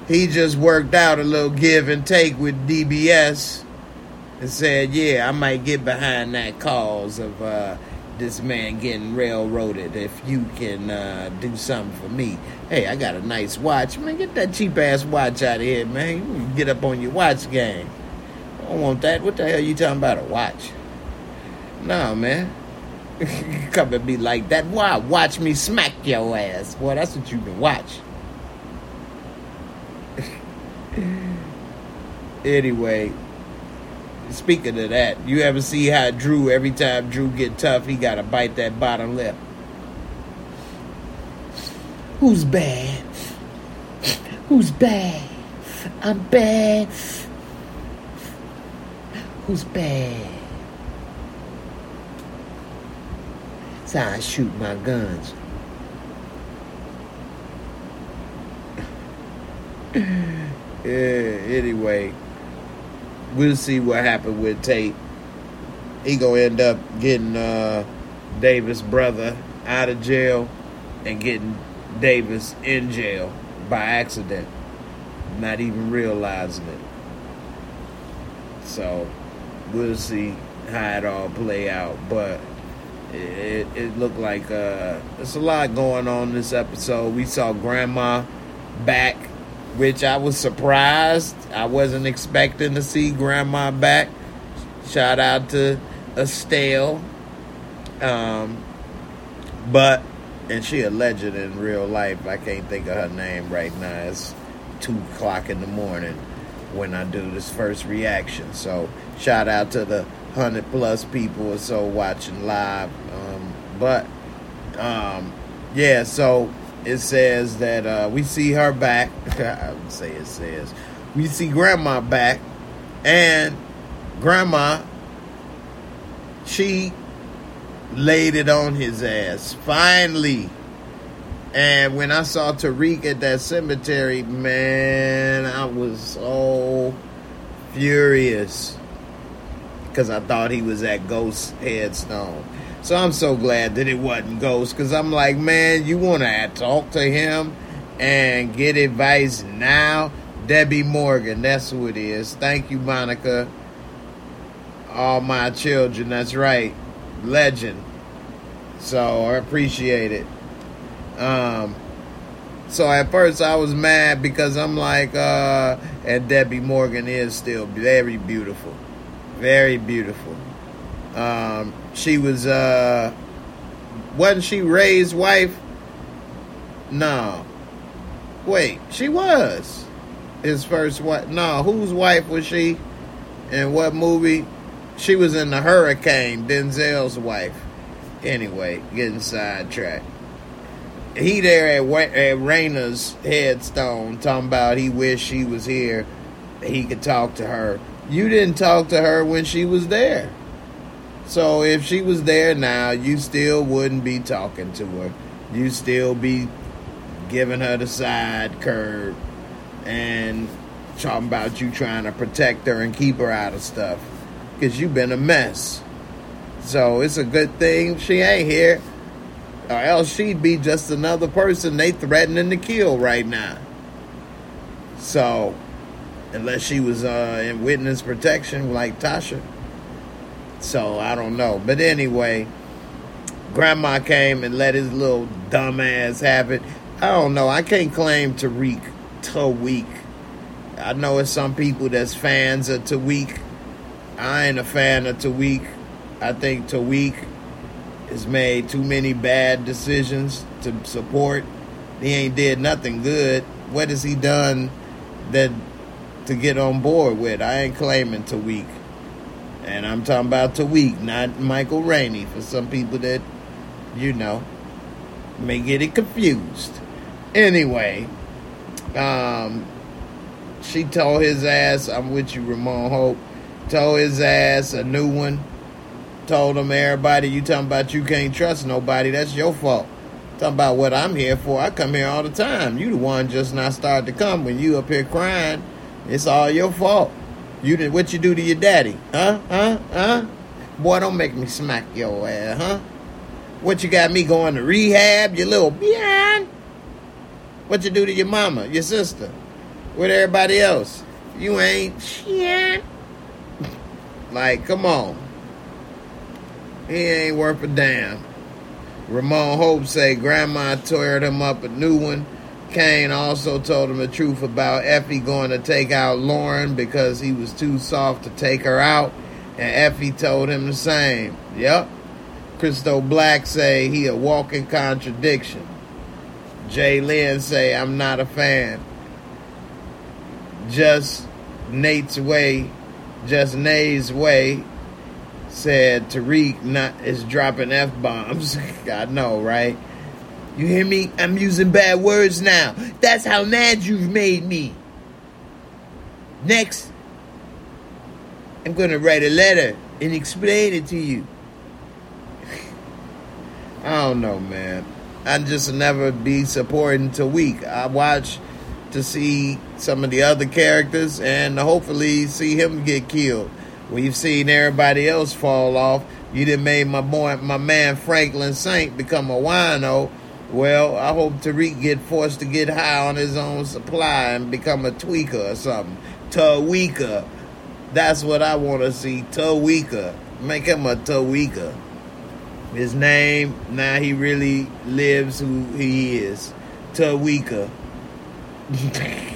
he just worked out a little give and take with DBS and said, yeah, I might get behind that cause of uh, this man getting railroaded. If you can uh, do something for me, hey, I got a nice watch, man. Get that cheap ass watch out of here, man. Get up on your watch game. I don't want that. What the hell you talking about a watch? No, man. <laughs> Come and be like that. Why? Watch me smack your ass. Boy, that's what you been watch. <laughs> anyway, speaking of that, you ever see how Dru, every time Dru get tough, he got to bite that bottom lip? Who's bad? Who's bad? I'm bad. Who's bad? How I shoot my guns. <laughs> yeah, anyway, we'll see what happened with Tate. He gonna end up getting uh, Davis' brother out of jail and getting Davis in jail by accident, not even realizing it. So we'll see how it all play out, but it, it looked like uh, there's a lot going on this episode. We saw Grandma back, which I was surprised. I wasn't expecting to see Grandma back. Shout out to Estelle. Um, but and she a legend in real life. I can't think of her name right now. It's two o'clock in the morning when I do this first reaction. So shout out to the hundred plus people or so watching live. Um, but um, yeah, so it says that uh, we see her back. <laughs> I would say it says we see grandma back, and grandma she laid it on his ass finally. And when I saw Tariq at that cemetery, man, I was so furious because I thought he was at Ghost headstone. So I'm so glad that it wasn't Ghost because I'm like, man, you want to talk to him and get advice now? Debbie Morgan, that's who it is. Thank you, Monica. All my children, that's right. Legend. So I appreciate it. Um, so at first I was mad because I'm like, uh, and Debbie Morgan is still very beautiful, very beautiful. Um, she was, uh, wasn't she Ray's wife? No. Wait, she was his first wife. No, whose wife was she? In what movie? She was in the Hurricane, Denzel's wife. Anyway, getting sidetracked he there at, at Raina's headstone talking about he wished she was here. He could talk to her. You didn't talk to her when she was there. So if she was there now, you still wouldn't be talking to her. You still be giving her the side curve and talking about you trying to protect her and keep her out of stuff because you've been a mess. So it's a good thing she ain't here or else she'd be just another person they threatening to kill right now. So, unless she was uh, in witness protection like Tasha. So, I don't know. But anyway, Grandma came and let his little dumbass have it. I don't know. I can't claim Tariq Tariq. I know it's some people that's fans of Tariq. I ain't a fan of Tariq. I think Tariq has made too many bad decisions to support. He ain't did nothing good. What has he done that to get on board with? I ain't claiming Tariq. And I'm talking about Tariq, not Michael Rainey, for some people that, you know, may get it confused. Anyway, um, she told his ass, I'm with you, Ramon Hope, told his ass a new one. Told them everybody you talking about you can't trust nobody. That's your fault. Talking about what i'm here for. I come here all the time. You the one just not started to come when you up here crying. It's all your fault. You did what you do to your daddy? Huh? Huh? Huh? Boy don't make me smack your ass huh? What you got me going to rehab you little behind? What you do to your mama your sister with everybody else? You ain't shit like come on He ain't worth a damn. Ramon Hope say Grandma tore him up a new one. Cane also told him the truth about Effie going to take out Lauren because he was too soft to take her out, and Effie told him the same. Yep. Christo Black say he a walking contradiction. Jay Lynn say I'm not a fan. Just Nate's way, just Nate's way said Tariq not is dropping f bombs. I <laughs> know, right? You hear me? I'm using bad words now. That's how mad you've made me. Next, I'm gonna write a letter and explain it to you. <laughs> I don't know, man. I just never be supporting Tariq. I watch to see some of the other characters and hopefully see him get killed. We've seen everybody else fall off. You done made my boy, my man Franklin Saint become a wino. Well, I hope Tariq get forced to get high on his own supply and become a tweaker or something. Tweaker. That's what I want to see. Tweaker. Make him a tweaker. His name, now he really lives who he is. Tweaker. <laughs>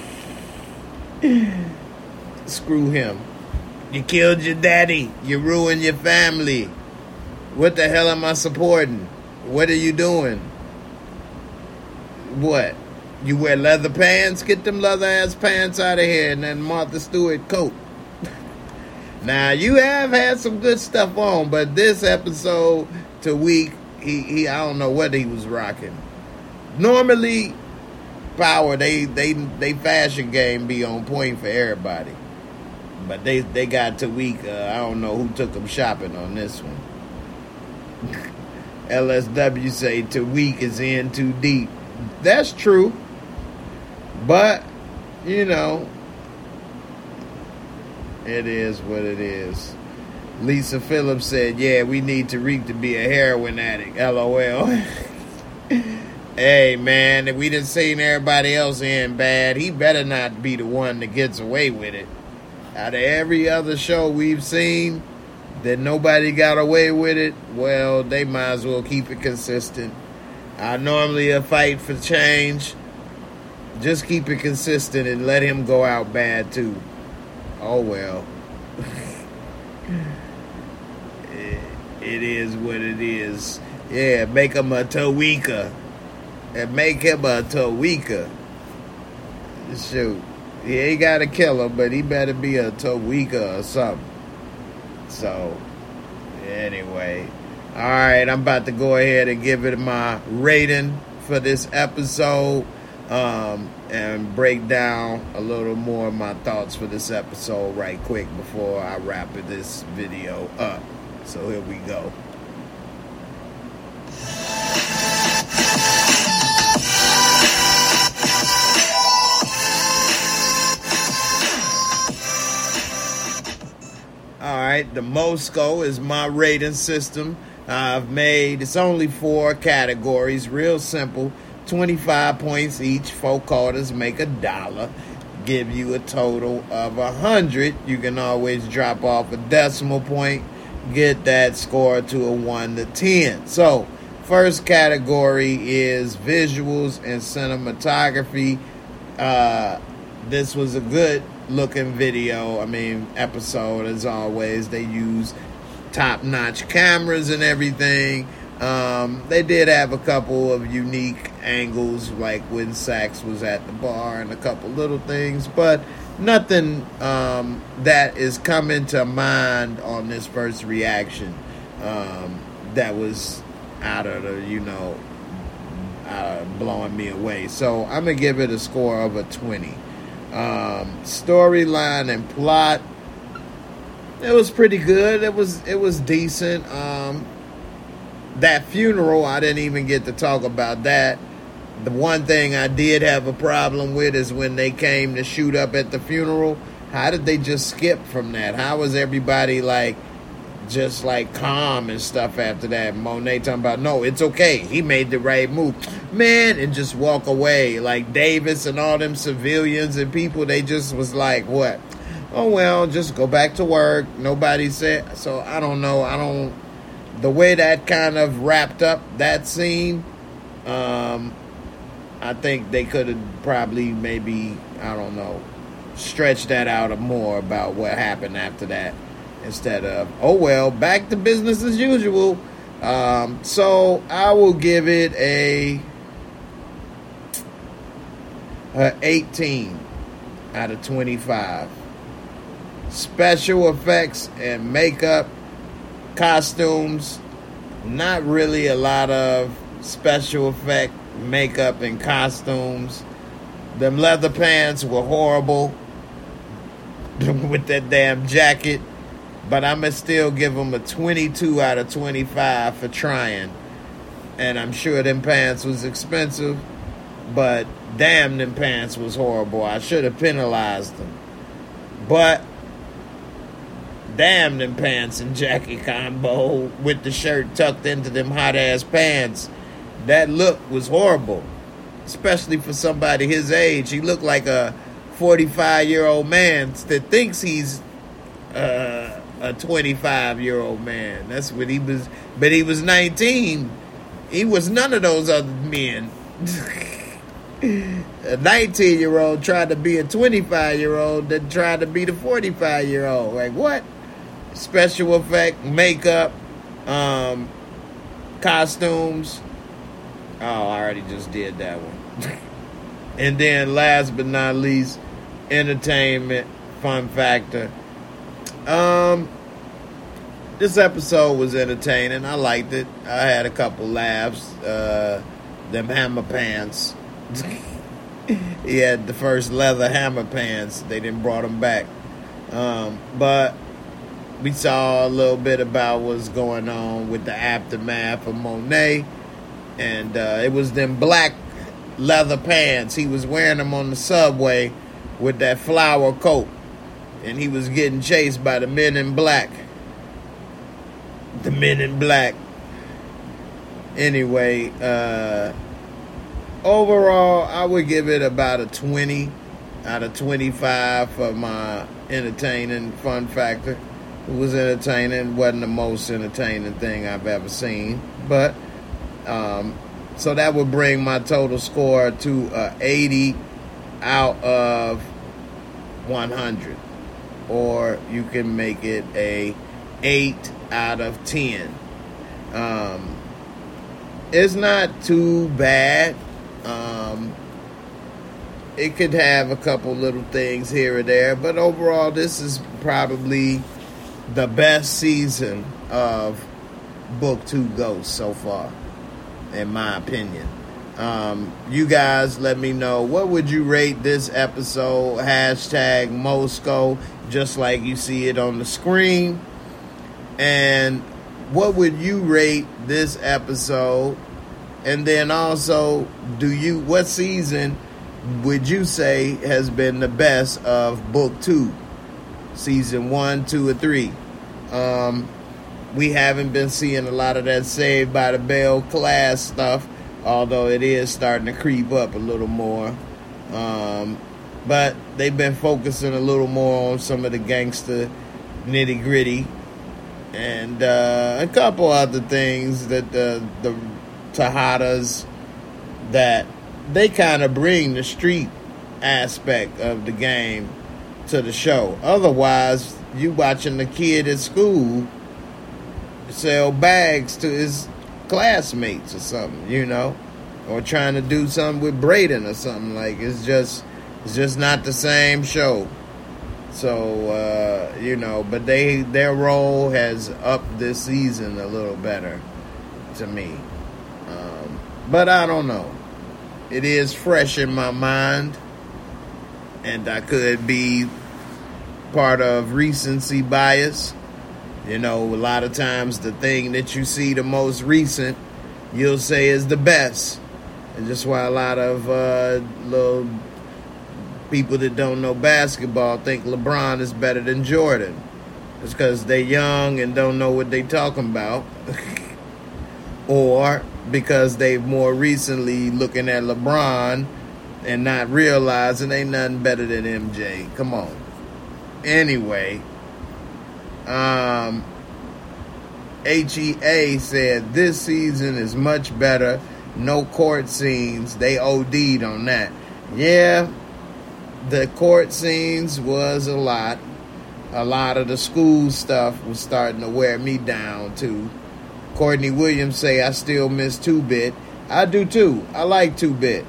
Screw him. You killed your daddy. You ruined your family. What the hell am I supporting? What are you doing? What? You wear leather pants? Get them leather ass pants out of here and then Martha Stewart coat. <laughs> now you have had some good stuff on, but this episode to week, he, he I don't know what he was rocking. Normally, power they they they fashion game be on point for everybody. But they they got to week. Uh, I don't know who took them shopping on this one. <laughs> LSW say Tariq is in too deep. That's true. But, you know, it is what it is. Lisa Phillips said, Yeah, we need Tariq to be a heroin addict. <laughs> LOL. <laughs> hey, man, if we done seen everybody else in bad, he better not be the one that gets away with it. Out of every other show we've seen that nobody got away with it, well, they might as well keep it consistent. I normally a fight for change. Just keep it consistent and let him go out bad too. Oh well. <laughs> it, it is what it is. Yeah, make him a Tawika. And make him a Tawika. Shoot. He ain't got to kill him, but he better be a Tawika or something. So, anyway. All right, I'm about to go ahead and give it my rating for this episode um, and break down a little more of my thoughts for this episode right quick before I wrap this video up. So here we go. Right, the Mosco is my rating system. I've made it's only four categories, real simple. 25 points each, four quarters make a dollar. Give you a total of a hundred. You can always drop off a decimal point, get that score to a one to ten. So, first category is visuals and cinematography. Uh, this was a good looking video. I mean, episode as always. They use top notch cameras and everything. Um, they did have a couple of unique angles, like when Saxe was at the bar and a couple little things, but nothing um, that is coming to mind on this first reaction um, that was out of the, you know, uh, blowing me away. So I'm gonna give it a score of a 20. Um, storyline and plot it was pretty good. It was it was decent. Um, that funeral, I didn't even get to talk about that. The one thing I did have a problem with is when they came to shoot up at the funeral. How did they just skip from that? How was everybody like just like calm and stuff after that? Monet talking about no, it's okay. He made the right move, man, and just walk away. Like Davis and all them civilians and people, they just was like, what? Oh well, just go back to work. Nobody said so. I don't know. I don't the way that kind of wrapped up that scene, um, I think they could have probably maybe I don't know stretched that out a more about what happened after that instead of oh well back to business as usual. Um, so I will give it a, a 18 out of 25. Special effects and makeup, costumes, not really a lot of special effect makeup and costumes. Them leather pants were horrible <laughs> with that damn jacket, but I'm gonna still give them a 22 out of 25 for trying. And I'm sure them pants was expensive, but damn, them pants was horrible. I should have penalized them. But damn, them pants and jacket combo with the shirt tucked into them hot ass pants. That look was horrible, especially for somebody his age. He looked like a 45 year old man that thinks he's uh, a 25 year old man. That's what he was, but he was 19. He was none of those other men. <laughs> a 19 year old tried to be a 25 year old that tried to be the 45 year old. Like, what? Special effect, makeup, um, costumes. Oh, I already just did that one. <laughs> and then last but not least, entertainment, fun factor. Um, this episode was entertaining. I liked it. I had a couple laughs. Uh, them hammer pants. <laughs> he had the first leather hammer pants. They didn't brought them back. Um, but we saw a little bit about what's going on with the aftermath of Monet, and uh, it was them black leather pants. He was wearing them on the subway with that flower coat, and he was getting chased by the men in black. The men in black. Anyway, uh, overall, I would give it about a 20 out of 25 for my entertaining fun factor. It was entertaining. wasn't the most entertaining thing I've ever seen, but um, so that would bring my total score to uh, 80 out of 100, or you can make it a 8 out of 10. Um, it's not too bad. Um, it could have a couple little things here or there, but overall, this is probably the best season of Book Two Ghosts so far, in my opinion. Um, you guys, let me know what would you rate this episode? Hashtag Mosco, just like you see it on the screen. And what would you rate this episode? And then also, do you what season would you say has been the best of book two? Season one, two, or three. Um, we haven't been seeing a lot of that Saved by the Bell class stuff, although it is starting to creep up a little more. Um, but they've been focusing a little more on some of the gangster nitty gritty and uh, a couple other things that the the Tejadas that they kind of bring the street aspect of the game to the show. Otherwise, you watching the kid at school sell bags to his classmates or something, you know, or trying to do something with Brayden or something like. It's just it's just not the same show. So uh, you know, but they their role has upped this season a little better to me. Um, but I don't know. It is fresh in my mind, and I could be part of recency bias. You know, a lot of times the thing that you see the most recent, you'll say is the best. And just why a lot of uh, little people that don't know basketball think LeBron is better than Jordan. It's because they're young and don't know what they're talking about. <laughs> or because they more recently looking at LeBron and not realizing ain't nothing better than MJ. Come on. Anyway, um HEA said this season is much better. No court scenes. They OD'd on that. Yeah, the court scenes was a lot. A lot of the school stuff was starting to wear me down too. Courtney Williams say I still miss two bit. I do too. I like two bit.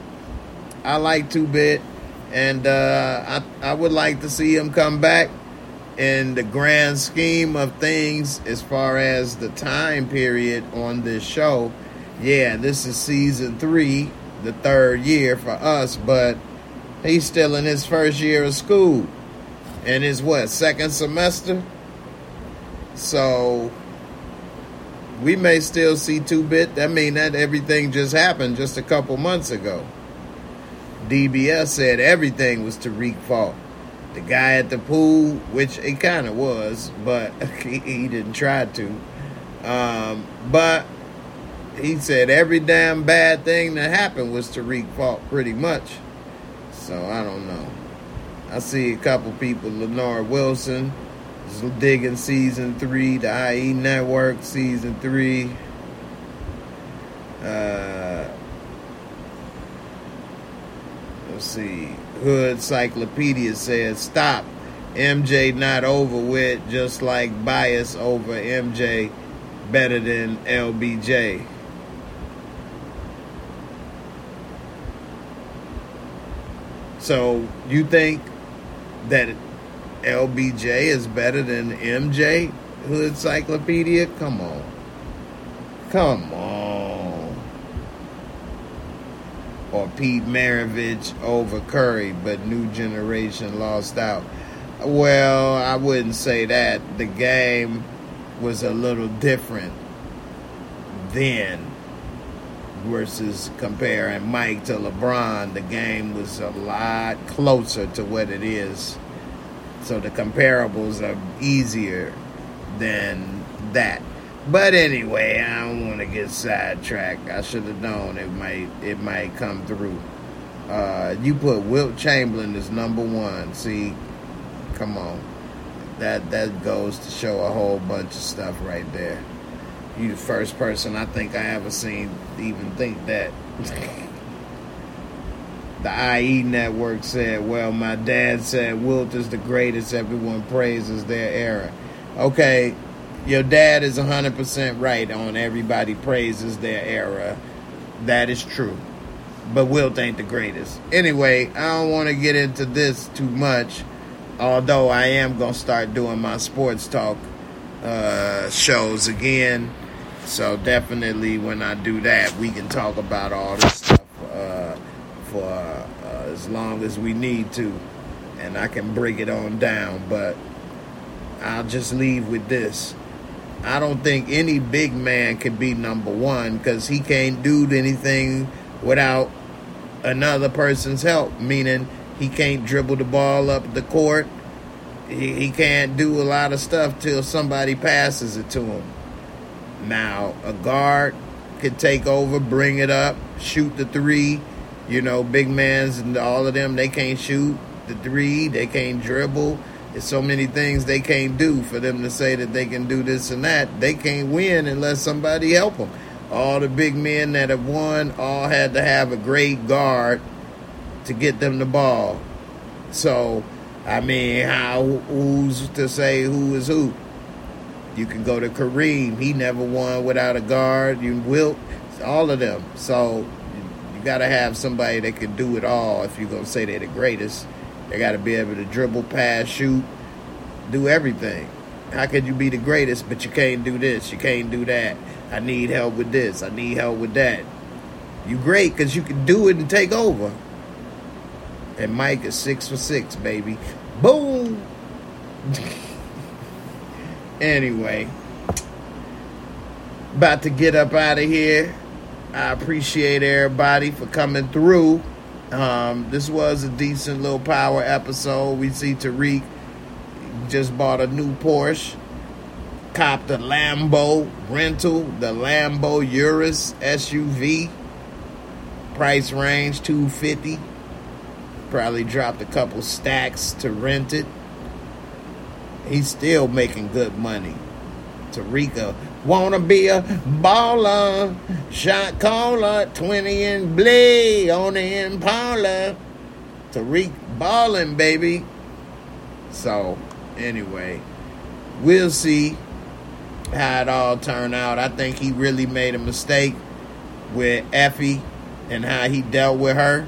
I like two bit, and uh, I I would like to see him come back. In the grand scheme of things, as far as the time period on this show, yeah, this is season three, the third year for us, but he's still in his first year of school, and his what second semester. So we may still see two bit. That mean that everything just happened just a couple months ago. DBS said everything was Tariq fault. The guy at the pool, which it kind of was, but <laughs> he, he, didn't try to. Um, but he said every damn bad thing that happened was Tariq fault, pretty much. So I don't know. I see a couple people, Lenore Wilson, is digging season three, the IE Network season three. Uh, let's see. Hood Cyclopedia says, stop. MJ not over with, just like bias over MJ better than LBJ. So you think that LBJ is better than MJ? Hood Cyclopedia? Come on. Come on. Or Pete Maravich over Curry, but new generation lost out. Well, I wouldn't say that. The game was a little different then versus comparing Mike to LeBron. The game was a lot closer to what it is. So the comparables are easier than that. But anyway, I don't want to get sidetracked. I should have known it might it might come through. Uh, you put Wilt Chamberlain as number one. See, come on, that that goes to show a whole bunch of stuff right there. You the first person I think I ever seen even think that. the IE network said, "Well, my dad said Wilt is the greatest. Everyone praises their era." Okay, your dad is 100% right on everybody praises their era. That is true. But Wilt ain't the greatest. Anyway, I don't want to get into this too much, although I am going to start doing my sports talk uh, shows again. So definitely when I do that, we can talk about all this stuff uh, for uh, as long as we need to. And I can break it on down. But I'll just leave with this. I don't think any big man can be number one because he can't do anything without another person's help. Meaning he can't dribble the ball up the court. He, he can't do a lot of stuff till somebody passes it to him. Now a guard could take over, bring it up, shoot the three. You know, big mans and all of them they can't shoot the three. They can't dribble there's so many things they can't do for them to say that they can do this and that. They can't win unless somebody help them. All the big men that have won all had to have a great guard to get them the ball. So, I mean, how who's to say who is who? You can go to Kareem. He never won without a guard. You Wilt, all of them. So you got to have somebody that can do it all if you're gonna say they're the greatest. They got to be able to dribble, pass, shoot, do everything. How could you be the greatest, but you can't do this? You can't do that. I need help with this. I need help with that. You great because you can do it and take over. And Mike is six for six, baby. Boom. <laughs> anyway, about to get up out of here. I appreciate everybody for coming through. Um, this was a decent little power episode. We see Tariq just bought a new Porsche, copped a Lambo rental, the Lambo Urus SUV. Price range 250. Probably dropped a couple stacks to rent it. He's still making good money. Tarika wanna be a baller, shot caller, 20 and blade on the Impala. Tariq balling, baby. So, anyway, we'll see how it all turned out. I think he really made a mistake with Effie and how he dealt with her.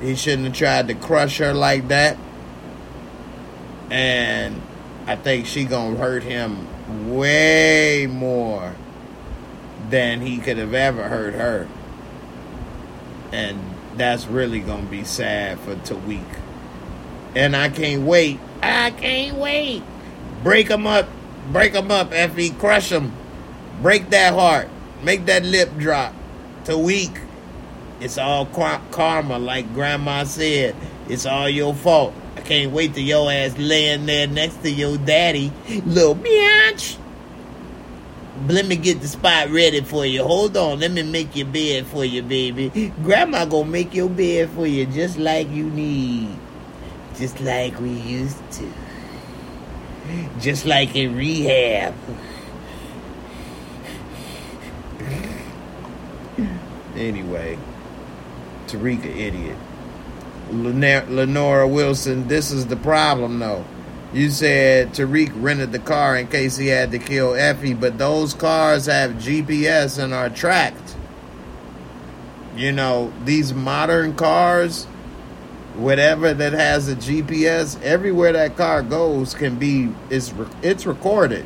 He shouldn't have tried to crush her like that. And I think she gonna hurt him way more than he could have ever hurt her. And that's really gonna be sad for Tariq. And I can't wait. I can't wait. Break him up. Break him up, Effie. Crush him. Break that heart. Make that lip drop. Tariq. It's all karma, like Grandma said. It's all your fault. Can't wait till your ass laying there next to your daddy, little bitch. Let me get the spot ready for you. Hold on, let me make your bed for you, baby. Grandma gonna make your bed for you just like you need. Just like we used to. Just like in rehab. Anyway, Tariq a idiot. Lenora Wilson, this is the problem though. You said Tariq rented the car in case he had to kill Effie, but those cars have GPS and are tracked. You know, these modern cars, whatever that has a GPS, everywhere that car goes can be it's it's recorded.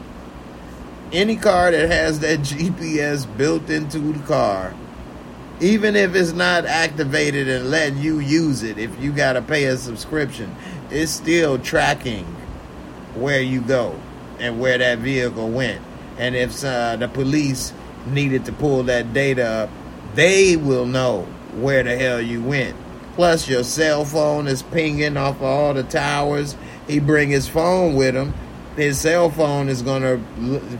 Any car that has that <laughs> GPS built into the car, even if it's not activated and letting you use it, if you got to pay a subscription, it's still tracking where you go and where that vehicle went. And if uh, the police needed to pull that data up, they will know where the hell you went. Plus, your cell phone is pinging off of all the towers. He bring his phone with him. His cell phone is gonna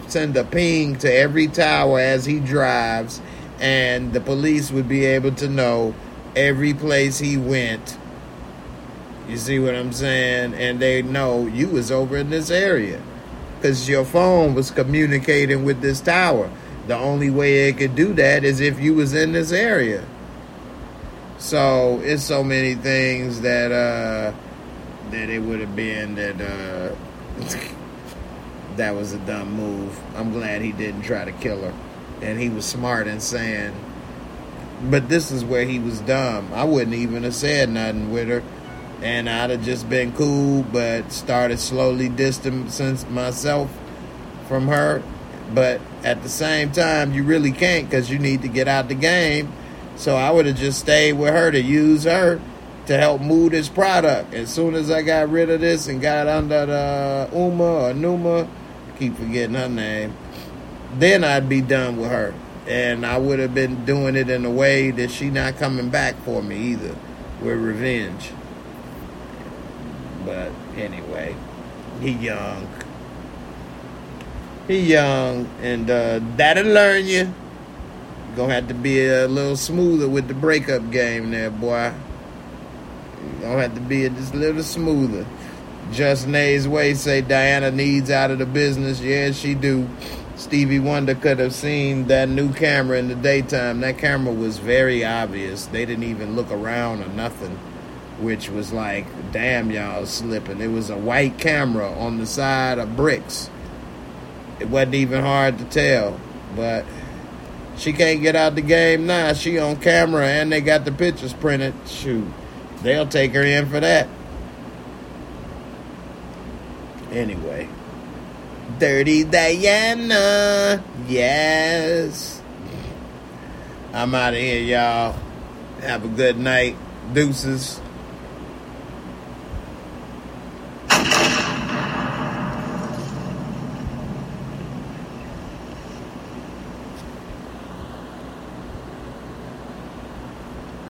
send a ping to every tower as he drives, and the police would be able to know every place he went. You see what I'm saying? And they know you was over in this area because your phone was communicating with this tower. The only way it could do that is if you was in this area. So it's so many things that uh that it would have been that uh <laughs> that was a dumb move. I'm glad he didn't try to kill her. And he was smart and saying but this is where he was dumb. I wouldn't even have said nothing with her. And I'd have just been cool, but started slowly distancing myself from her. But at the same time, you really can't because you need to get out the game. So I would have just stayed with her to use her to help move this product. As soon as I got rid of this and got under the Uma or Numa, I keep forgetting her name, then I'd be done with her. And I would have been doing it in a way that she not coming back for me either, with revenge. But anyway, he young. He young, and uh, that'll learn you. Gonna have to be a little smoother with the breakup game there, boy. Gonna have to be just a little smoother. Just Nays Way say Diana needs out of the business. Yeah, she do. Stevie Wonder could have seen that new camera in the daytime. That camera was very obvious. They didn't even look around or nothing, which was like, damn, y'all slipping. It was a white camera on the side of bricks. It wasn't even hard to tell, but she can't get out the game now. She on camera and they got the pictures printed. Shoot, they'll take her in for that. Anyway, Dirty Diana, yes. I'm out of here, y'all. Have a good night. Deuces.